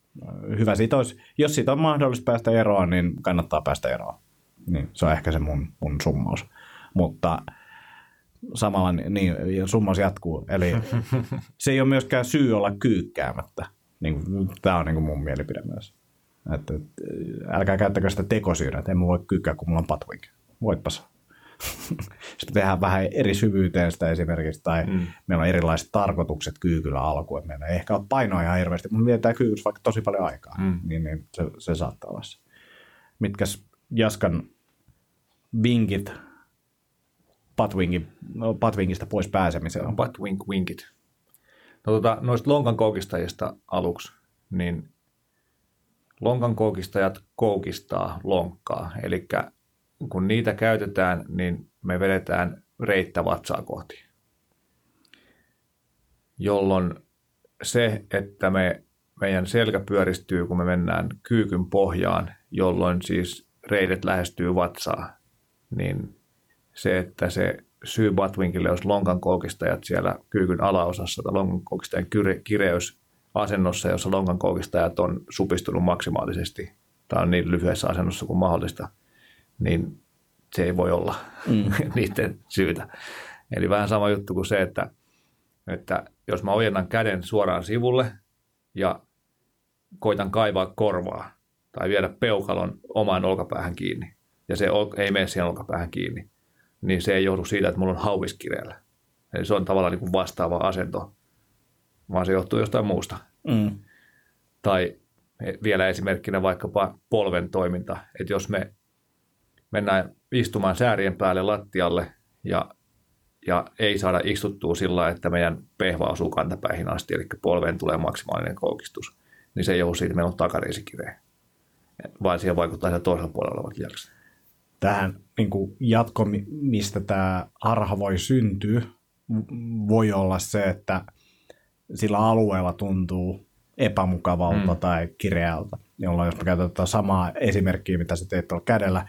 A: Hyvä siitä olisi, jos siitä on mahdollista päästä eroon, niin kannattaa päästä eroon. Niin, se on ehkä se mun, mun summaus. Mutta samalla niin, summas jatkuu. Eli se ei ole myöskään syy olla kyykkäämättä. Niin, tämä on niin kuin mun mielipide myös. Että, älkää käyttäkö sitä tekosyynä, että en voi kyykkää, kun mulla on patwink. Voitpas. Sitten tehdään vähän eri syvyyteen sitä esimerkiksi, tai mm. meillä on erilaiset tarkoitukset kyykyllä alkuun. Meillä ei ehkä ole painoa ihan hirveästi, mutta mietitään kyykyssä vaikka tosi paljon aikaa, mm. niin, niin se, se saattaa olla se. Mitkäs Jaskan vinkit Patwingin, no, Patwingista pois pääsemiseen?
B: Patwing winkit. No, tota, noista lonkan koukistajista aluksi, niin lonkan koukistajat koukistaa lonkkaa. Eli kun niitä käytetään, niin me vedetään reittä vatsaa kohti. Jolloin se, että me, meidän selkä pyöristyy, kun me mennään kyykyn pohjaan, jolloin siis reidet lähestyy vatsaa, niin se, että se syy Batwinkille olisi lonkan koukistajat siellä kyykyn alaosassa tai lonkan koukistajan kireys asennossa, jossa lonkan koukistajat on supistunut maksimaalisesti tai on niin lyhyessä asennossa kuin mahdollista, niin se ei voi olla mm. niiden syytä. Eli vähän sama juttu kuin se, että, että jos mä ojennan käden suoraan sivulle ja koitan kaivaa korvaa tai viedä peukalon omaan olkapäähän kiinni, ja se ei mene siihen olkapäähän kiinni, niin se ei johdu siitä, että mulla on hauis kireellä. Eli se on tavallaan niin kuin vastaava asento, vaan se johtuu jostain muusta. Mm. Tai vielä esimerkkinä vaikkapa polven toiminta, että jos me mennään istumaan säärien päälle lattialle ja, ja ei saada istuttua sillä että meidän pehva osuu kantapäihin asti, eli polveen tulee maksimaalinen koukistus, niin se ei johdu siitä, että meillä on takariisikireä, vaan siihen vaikuttaa se toisella puolella olevat jakset
A: tähän niin kuin jatko, mistä tämä harha voi syntyä, voi olla se, että sillä alueella tuntuu epämukavalta mm. tai kireältä, jolloin jos me käytetään samaa esimerkkiä, mitä sä teet tuolla kädellä,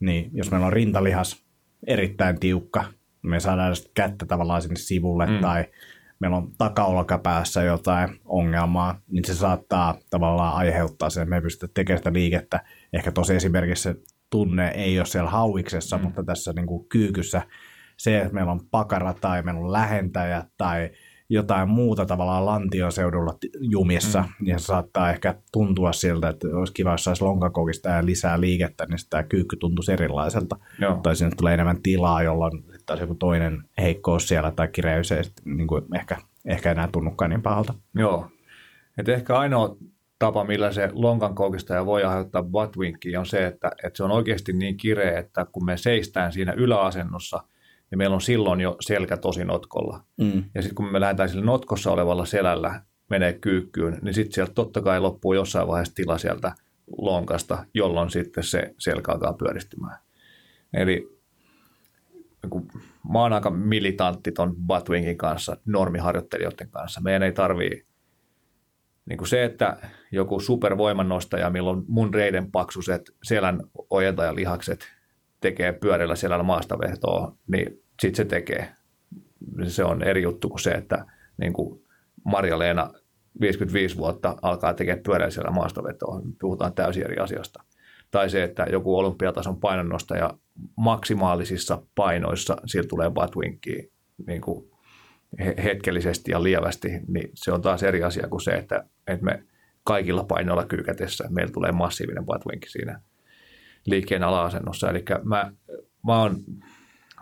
A: niin jos meillä on rintalihas erittäin tiukka, me saadaan sitä kättä tavallaan sinne sivulle mm. tai meillä on takaolkapäässä jotain ongelmaa, niin se saattaa tavallaan aiheuttaa sen, että me ei pystytä tekemään sitä liikettä. Ehkä tosi esimerkiksi se tunne ei ole siellä hauiksessa, mm. mutta tässä niin kuin kyykyssä se, että meillä on pakara tai meillä on lähentäjä tai jotain muuta tavallaan lantion seudulla jumissa, mm. niin se saattaa ehkä tuntua siltä, että olisi kiva, jos saisi lonkakokista ja lisää liikettä, niin sitä kyykky tuntuisi erilaiselta. Joo. Tai sinne tulee enemmän tilaa, jolloin taas joku toinen heikkous siellä tai kireys ei niin kuin ehkä, ehkä enää tunnukaan niin pahalta.
B: Joo. Et ehkä ainoa tapa, millä se lonkan koukistaja voi aiheuttaa buttwinkia, on se, että, että se on oikeasti niin kireä, että kun me seistään siinä yläasennossa – niin meillä on silloin jo selkä tosi notkolla. Mm. Ja sitten kun me lähdetään sillä notkossa olevalla selällä menee kyykkyyn, niin sitten sieltä totta kai loppuu jossain vaiheessa tila sieltä lonkasta, jolloin sitten se selkä alkaa pyöristymään. Eli niin mä oon aika militantti ton Batwingin kanssa, normiharjoittelijoiden kanssa. Meidän ei tarvii niin kuin se, että joku supervoimannostaja, milloin mun reiden paksuset selän ojentajalihakset tekee pyörillä siellä maastavehtoa, niin sitten se tekee. Se on eri juttu kuin se, että niin kuin Marja-Leena 55 vuotta alkaa tekemään siellä maastavetoa. Puhutaan täysin eri asiasta. Tai se, että joku olympiatason painonnostaja maksimaalisissa painoissa, sillä tulee buttwinkia niin hetkellisesti ja lievästi, niin se on taas eri asia kuin se, että, että me kaikilla painoilla kyykätessä meillä tulee massiivinen buttwinki siinä – liikkeen ala-asennossa. Eli mä, mä oon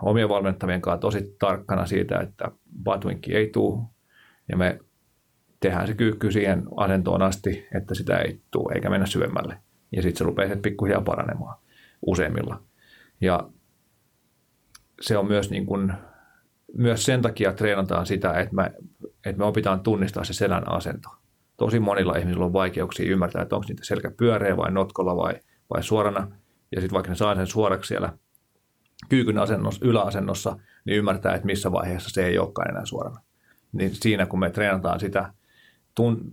B: omien valmentavien kanssa tosi tarkkana siitä, että buttwinkki ei tule ja me tehdään se kyykky siihen asentoon asti, että sitä ei tule eikä mennä syvemmälle. Ja sitten se rupeaa pikkuhiljaa paranemaan useimmilla. Ja se on myös, niin kuin, myös sen takia treenataan sitä, että me, että me opitaan tunnistaa se selän asento. Tosi monilla ihmisillä on vaikeuksia ymmärtää, että onko niitä selkä pyöreä vai notkolla vai, vai suorana ja sitten vaikka ne saa sen suoraksi siellä kyykyn asennossa, yläasennossa, niin ymmärtää, että missä vaiheessa se ei olekaan enää suorana. Niin siinä, kun me treenataan sitä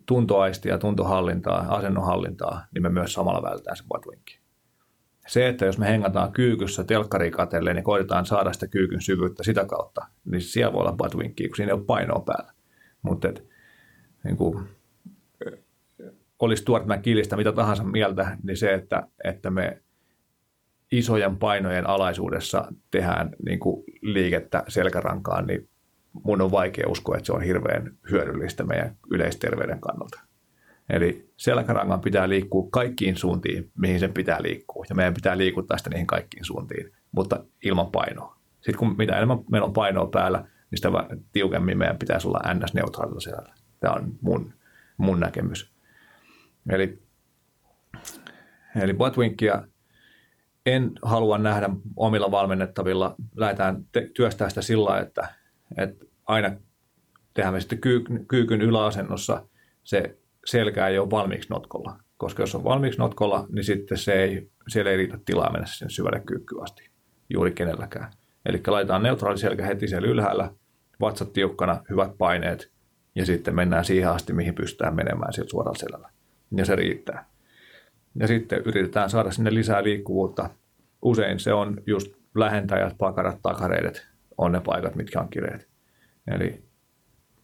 B: tuntoaistia, tuntohallintaa, asennonhallintaa, niin me myös samalla vältetään se buttwinki. Se, että jos me hengataan kyykyssä telkkari katelleen ja koitetaan saada sitä kyykyn syvyyttä sitä kautta, niin siellä voi olla buttwinkia, kun siinä ei ole painoa päällä. Mutta niin kuin, olisi Stuart McGillistä mitä tahansa mieltä, niin se, että, että me isojen painojen alaisuudessa tehdään niin kuin liikettä selkärankaan, niin mun on vaikea uskoa, että se on hirveän hyödyllistä meidän yleisterveyden kannalta. Eli selkärangan pitää liikkua kaikkiin suuntiin, mihin sen pitää liikkua. Ja meidän pitää liikuttaa sitä niihin kaikkiin suuntiin, mutta ilman painoa. Sitten kun mitä enemmän meillä on painoa päällä, niin sitä tiukemmin meidän pitäisi olla ns-neutraalilla selällä. Tämä on mun, mun näkemys. Eli, eli buttwinkia en halua nähdä omilla valmennettavilla. Lähdetään te- työstää sitä sillä että, että aina tehdään me sitten kyy- kyykyn yläasennossa se selkä ei ole valmiiksi notkolla. Koska jos on valmiiksi notkolla, niin sitten se ei, siellä ei riitä tilaa mennä sinne syvälle kyykkyyn asti juuri kenelläkään. Eli laitetaan neutraali selkä heti siellä ylhäällä, vatsat tiukkana, hyvät paineet, ja sitten mennään siihen asti, mihin pystytään menemään sieltä suoralla selällä. Ja se riittää. Ja sitten yritetään saada sinne lisää liikkuvuutta. Usein se on just lähentäjät, pakarat, takareidet on ne paikat, mitkä on kireet. Eli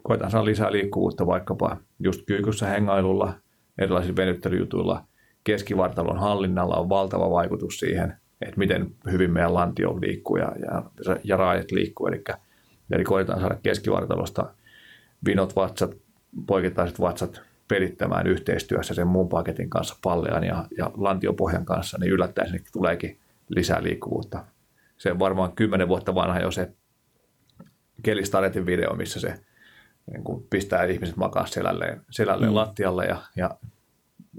B: koetaan saada lisää liikkuvuutta vaikkapa just kyykyssä hengailulla, erilaisilla venyttelyjutuilla, keskivartalon hallinnalla on valtava vaikutus siihen, että miten hyvin meidän lantio liikkuu ja, ja, ja raajat liikkuu. Eli, eli koetaan saada keskivartalosta vinot vatsat, poikittaiset vatsat pelittämään yhteistyössä sen muun paketin kanssa pallean ja, ja lantiopohjan kanssa, niin yllättäen sinne tuleekin lisää liikkuvuutta. Se on varmaan kymmenen vuotta vanha jo se Kelistaretin video, missä se niin kuin pistää ihmiset makaa selälleen, selälleen mm. lattialle ja, ja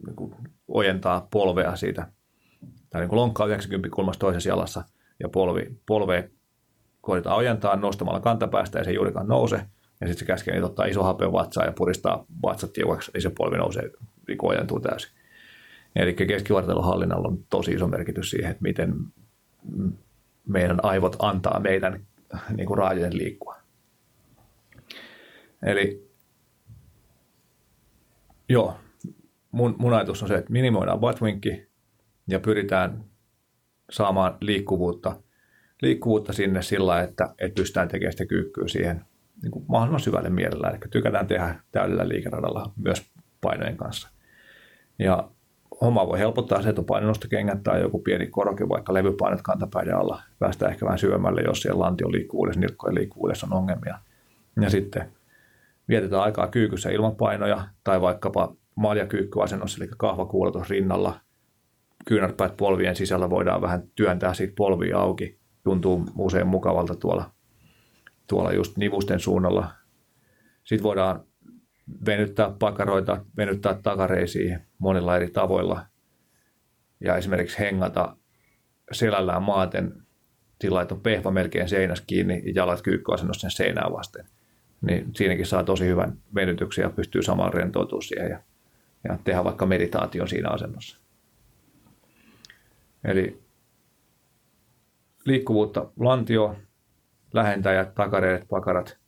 B: niin kuin ojentaa polvea siitä. Tai niin kuin lonkkaa 90 kulmassa toisessa jalassa ja polvi, polve koitetaan ojentaa nostamalla kantapäästä ja se ei juurikaan nouse – ja sitten se käskee niitä ottaa iso hapen vatsaan ja puristaa vatsat tiukaksi, niin se polvi nousee, niin ojentuu täysin. Eli keskivartalon hallinnalla on tosi iso merkitys siihen, että miten meidän aivot antaa meidän niin kuin raajojen liikkua. Eli joo, mun, mun ajatus on se, että minimoidaan buttwinkki ja pyritään saamaan liikkuvuutta, liikkuvuutta sinne sillä, että, että pystytään tekemään sitä kyykkyä siihen niin kuin mahdollisimman syvälle mielellä. Eli tykätään tehdä täydellä liikeradalla myös painojen kanssa. Ja homma voi helpottaa se, että on painonnostokengät tai joku pieni koroke, vaikka levypainot kantapäiden alla. Päästään ehkä vähän syvemmälle, jos siellä lantion liikkuvuudessa, nilkkojen liikkuvuudessa on ongelmia. Ja sitten vietetään aikaa kyykyssä ilman painoja tai vaikkapa maljakyykkyasennossa, eli kahvakuulotus rinnalla. Kyynärpäät polvien sisällä voidaan vähän työntää siitä polvia auki. Tuntuu usein mukavalta tuolla, tuolla just nivusten suunnalla. Sitten voidaan venyttää pakaroita, venyttää takareisiin monilla eri tavoilla ja esimerkiksi hengata selällään maaten sillä että on pehva melkein seinässä kiinni ja jalat kyykkyasennossa sen seinää vasten. Niin siinäkin saa tosi hyvän venytyksen ja pystyy samalla rentoutumaan siihen ja, ja tehdä vaikka meditaation siinä asennossa. Eli liikkuvuutta, lantio, lähentäjät, takareidet, pakarat,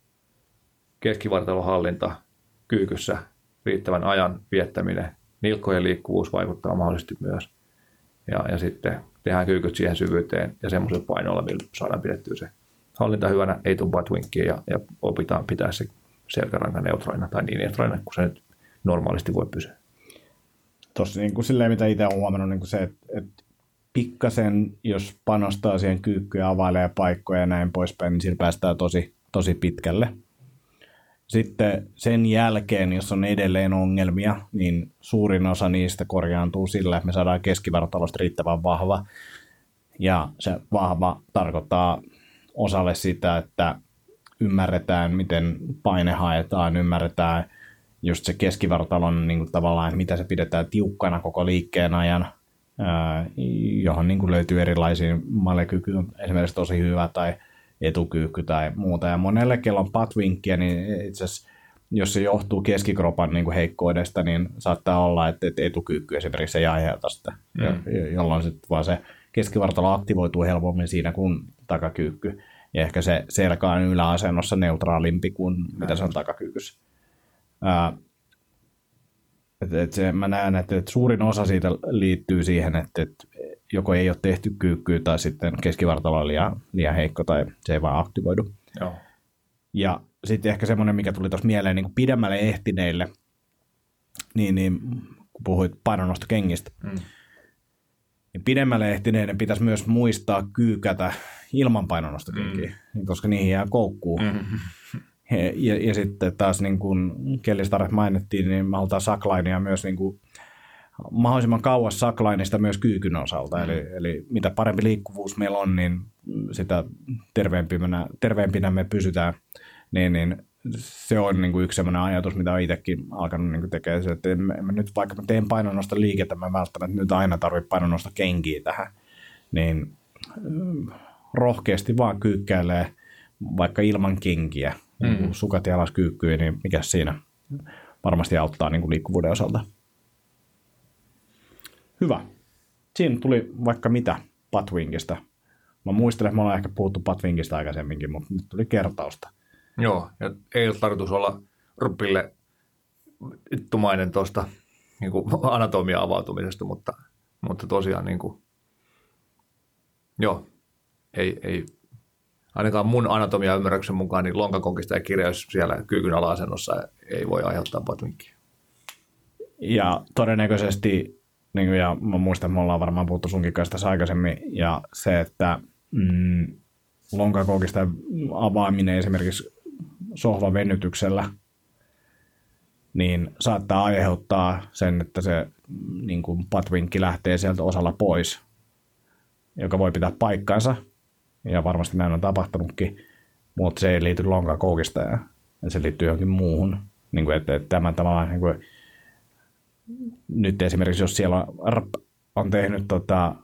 B: keskivartalon hallinta, kyykyssä riittävän ajan viettäminen, nilkkojen liikkuvuus vaikuttaa mahdollisesti myös. Ja, ja sitten tehdään kyykyt siihen syvyyteen ja semmoisella painolla, millä saadaan pidettyä se hallinta hyvänä, ei tule buttwinkia ja, ja opitaan pitää se selkäranka neutraalina tai niin neutraalina kuin se nyt normaalisti voi pysyä.
A: Tuossa niin kuin silleen, mitä itse olen huomannut, niin kuin se, että, että pikkasen, jos panostaa siihen kyykkyyn availee paikkoja ja näin poispäin, niin sillä päästään tosi, tosi pitkälle. Sitten sen jälkeen, jos on edelleen ongelmia, niin suurin osa niistä korjaantuu sillä, että me saadaan keskivartalosta riittävän vahva. Ja se vahva tarkoittaa osalle sitä, että ymmärretään, miten paine haetaan, ymmärretään just se keskivartalon niin kuin tavallaan, että mitä se pidetään tiukkana koko liikkeen ajan, johon niin kuin löytyy erilaisia malekyky on esimerkiksi tosi hyvä tai etukyykky tai muuta. Ja monelle, kello on patvinkkiä, niin itse asiassa jos se johtuu keskikropan niin kuin heikkoudesta, niin saattaa olla, että, että etukyykky esimerkiksi ei aiheuta sitä, mm. jolloin sitten vaan se keskivartalo aktivoituu helpommin siinä kuin takakyykky. Ja ehkä se selkä on yläasennossa neutraalimpi kuin mitä se on takakyykyssä. Ää, et, et se, mä näen, että, että suurin osa siitä liittyy siihen, että, että joko ei ole tehty kyykkyä tai sitten keskivartalo on liian, liian heikko tai se ei vaan aktivoidu.
B: Joo.
A: Ja sitten ehkä semmoinen, mikä tuli tuossa mieleen niin pidemmälle ehtineille, niin, niin kun puhuit painonnostokengistä, mm. niin pidemmälle ehtineiden pitäisi myös muistaa kyykätä ilman painonnostokenkiä, mm. koska niihin jää koukkuun. Mm. Ja, ja sitten taas niin kuin Kellistaret mainittiin, niin me halutaan saklainia myös niin kuin mahdollisimman kauas saklainista myös kyykyn osalta. Mm. Eli, eli mitä parempi liikkuvuus meillä on, niin sitä terveempinä, terveempinä me pysytään. Niin, niin se on niin kuin yksi sellainen ajatus, mitä olen itsekin alkanut niin tekemään. että en, en nyt vaikka mä teen painonnosta liikettä, mä välttämättä nyt aina tarvitse painonnosta kenkiä tähän. Niin rohkeasti vaan kyykkäilee vaikka ilman kenkiä, mm. sukat jalas kyykkyyn, niin mikä siinä varmasti auttaa niin kuin liikkuvuuden osalta. Hyvä. Siinä tuli vaikka mitä Patwinkista. Mä muistelen, että me ollaan ehkä puhuttu Patwinkista aikaisemminkin, mutta nyt tuli kertausta.
B: Joo, ja ei ole tarkoitus olla Ruppille ittumainen tuosta niin anatomia avautumisesta, mutta, mutta tosiaan niin kuin, joo, ei, ei, ainakaan mun anatomia ymmärryksen mukaan, niin lonkakokista ja kirjaus siellä kyykyn ala-asennossa ei voi aiheuttaa patwinkkiä.
A: Ja todennäköisesti niin kuin, ja mä muistan, että me ollaan varmaan puhuttu sunkin kanssa tässä aikaisemmin, ja se, että mm, lonkakokista avaaminen esimerkiksi sohvan venytyksellä, niin saattaa aiheuttaa sen, että se niin kuin patvinkki lähtee sieltä osalla pois, joka voi pitää paikkansa, ja varmasti näin on tapahtunutkin, mutta se ei liity lonkakoukista ja se liittyy johonkin muuhun. Niin kuin, että, että tämä tavallaan niin kuin, nyt esimerkiksi jos siellä on, on tehnyt tota,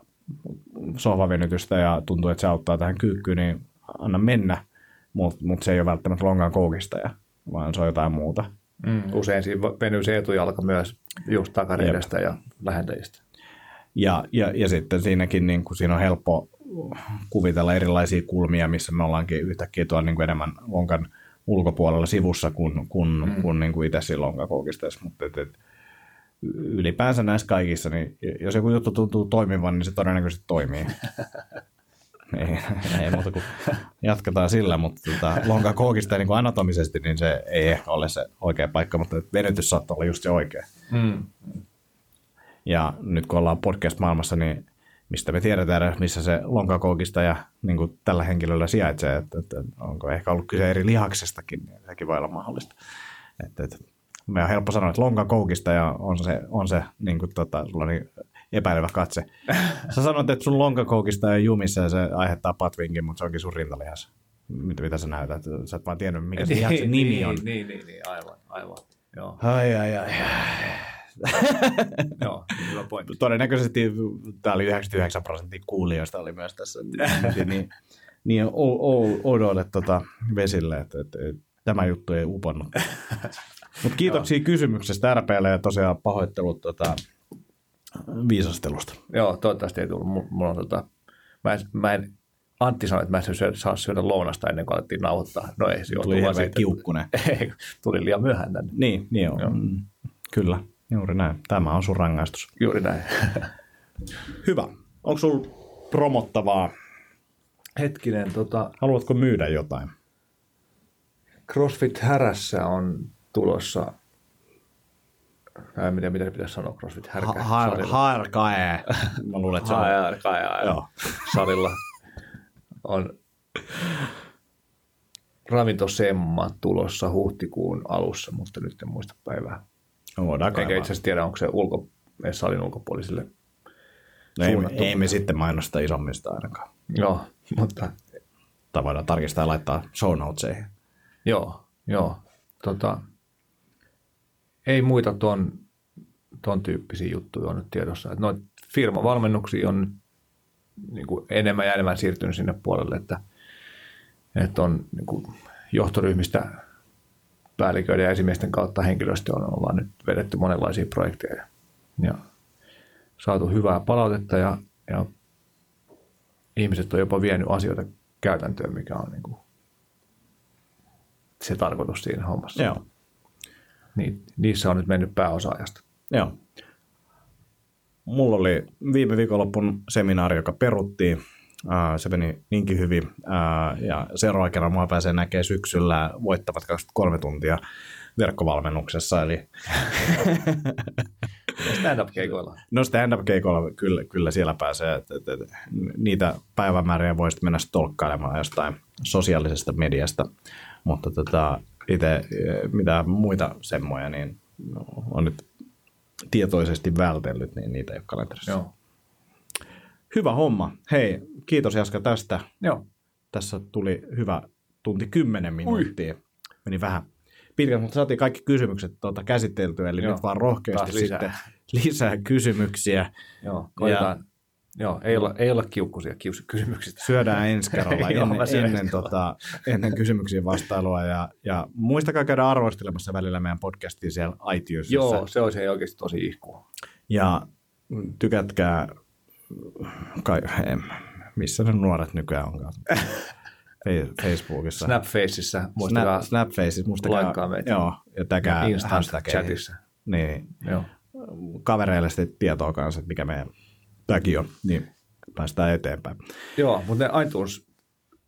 A: sohvavenytystä ja tuntuu, että se auttaa tähän kyykkyyn, niin anna mennä, mutta mut se ei ole välttämättä longan koukistaja, vaan se on jotain muuta.
B: Mm, usein siinä venyy se etujalka myös just takareidestä ja lähentäjistä.
A: Ja, ja, ja sitten siinäkin niin kuin siinä on helppo kuvitella erilaisia kulmia, missä me ollaankin yhtäkkiä tuolla niin kuin enemmän lonkan ulkopuolella sivussa kuin, kuin, mm. kuin, niin kuin itse siinä lonkakoukistessa. Mutta et, et, ylipäänsä näissä kaikissa, niin jos joku juttu tuntuu toimivan, niin se todennäköisesti toimii. ei, ei muuta kuin jatketaan sillä, mutta tota, lonka kookista niin kuin anatomisesti, niin se ei ehkä ole se oikea paikka, mutta venytys saattaa olla just se oikea. Mm. Ja nyt kun ollaan podcast-maailmassa, niin mistä me tiedetään, missä se lonkakoukista ja niin kuin tällä henkilöllä sijaitsee, että, että onko ehkä ollut kyse eri lihaksestakin, niin sekin voi olla mahdollista. Että, että me on helppo sanoa, että lonkakoukista ja on se, on se niin kuin, tota, sulla on niin epäilevä katse. Sä sanoit, että sun lonkakoukista on jumissa ja se aiheuttaa patvinkin, mutta se onkin sun rintalihas. Mitä, mitä sä näytät? Sä et vaan tiennyt, mikä se niin, lihaksen nimi
B: niin,
A: on.
B: Niin, niin, niin, aivan, aivan. Joo.
A: Ai, ai, ai.
B: Joo, hyvä pointti.
A: Todennäköisesti tämä oli 99 prosenttia kuulijoista oli myös tässä. niin, niin odolle tota vesille, että, että, että, tämä juttu ei uponnut. Mutta kiitoksia kysymyksestä RPlle ja tosiaan pahoittelut tota, viisastelusta.
B: Joo, toivottavasti ei tullut. Mulla on, tota, mä, en, mä en, Antti sanoi, että mä en syödä, saa syödä lounasta ennen kuin alettiin nauhoittaa. No ei, se
A: tuli hirveän kiukkunen.
B: Ei, tuli liian myöhään tänne.
A: Niin, niin on. Joo. Mm, kyllä, juuri näin. Tämä on sun rangaistus.
B: Juuri näin.
A: Hyvä. Onko sulla promottavaa?
B: Hetkinen, tota...
A: Haluatko myydä jotain?
B: CrossFit Härässä on tulossa en tiedä, mitä pitäisi sanoa CrossFit härkä.
A: Har, harkae. Mä luulen, että se on.
B: Harkae, joo. Salilla on ravintosemma tulossa huhtikuun alussa, mutta nyt en muista päivää.
A: No, Eikä
B: itse asiassa tiedä, onko se ulko, salin ulkopuolisille
A: no ei, ei, me sitten mainosta isommista ainakaan.
B: Joo, mutta...
A: Tai voidaan tarkistaa ja laittaa show notesihin.
B: Joo, joo. Tota, ei muita ton, ton tyyppisiä juttuja on nyt tiedossa. Että noita firmavalmennuksia on niin kuin enemmän ja enemmän siirtynyt sinne puolelle, että, että on niin kuin johtoryhmistä päälliköiden ja esimiesten kautta henkilöstö on, ollaan nyt vedetty monenlaisia projekteja ja, ja saatu hyvää palautetta ja, ja ihmiset on jopa vienyt asioita käytäntöön, mikä on niin kuin se tarkoitus siinä hommassa.
A: Joo
B: niin niissä on nyt mennyt pääosaajasta.
A: Joo. Mulla oli viime viikonloppun seminaari, joka peruttiin. Se meni niinkin hyvin. ja seuraava kerran mua pääsee näkemään syksyllä voittavat 23 tuntia verkkovalmennuksessa. Eli...
B: stand-up-keikoilla.
A: No stand-up-keikoilla kyllä, kyllä siellä pääsee. Et, et, et, niitä päivämääriä voisit mennä tolkkailemaan jostain sosiaalisesta mediasta. Mutta tota, itse eh, mitä muita semmoja, niin on nyt tietoisesti vältellyt, niin niitä ei ole kalenterissa.
B: Joo.
A: Hyvä homma. Hei, kiitos Jaska tästä.
B: Joo.
A: Tässä tuli hyvä tunti kymmenen minuuttia. Ui. Meni vähän pitkään, mutta saatiin kaikki kysymykset tuota käsiteltyä, eli Joo. nyt vaan rohkeasti lisää. sitten lisää kysymyksiä.
B: Joo, koitetaan Joo, ei olla, ei olla kiukkuisia kysymyksistä.
A: Syödään ensi kerralla ennen, ennen, tota, ennen kysymyksiä vastailua. Ja, ja muistakaa käydä arvostelemassa välillä meidän podcastia siellä iTunesissa.
B: Joo, se olisi oikeasti tosi ihkua.
A: Ja tykätkää, kai, missä ne nuoret nykyään onkaan? Facebookissa.
B: Snapfaceissa. Muistakaa
A: Snap, Snapfaceissa. Muistakaa,
B: laikkaa meitä.
A: Joo, ja täkää
B: chatissa.
A: Niin. Joo. Kavereille sitten tietoa kanssa, että mikä meidän tämäkin on, niin päästään eteenpäin.
B: Joo, mutta ne iTunes,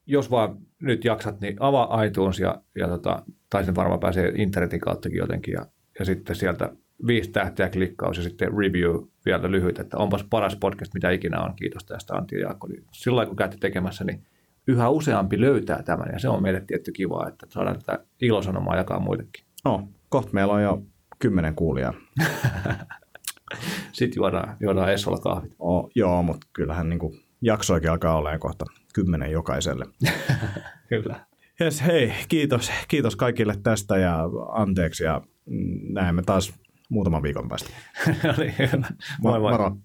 B: jos vaan nyt jaksat, niin avaa iTunes ja, ja tota, tai sen varmaan pääsee internetin kauttakin jotenkin ja, ja sitten sieltä viisi tähteä klikkaus ja sitten review vielä lyhyt, että onpas paras podcast, mitä ikinä on. Kiitos tästä Antti ja Jaakko. Niin sillä kun käytte tekemässä, niin yhä useampi löytää tämän ja se on meille tietty kiva, että saadaan tätä ilosanomaa jakaa muillekin.
A: No, kohta meillä on jo kymmenen kuulijaa.
B: Sitten juodaan, juodaan Essolla kahvit.
A: Oh, joo, mutta kyllähän niin kuin jaksoikin alkaa olemaan kohta kymmenen jokaiselle.
B: Kyllä.
A: Yes, hei, kiitos, kiitos kaikille tästä ja anteeksi ja näemme taas muutaman viikon päästä.
B: niin, hyvä. Moi moi. Moro.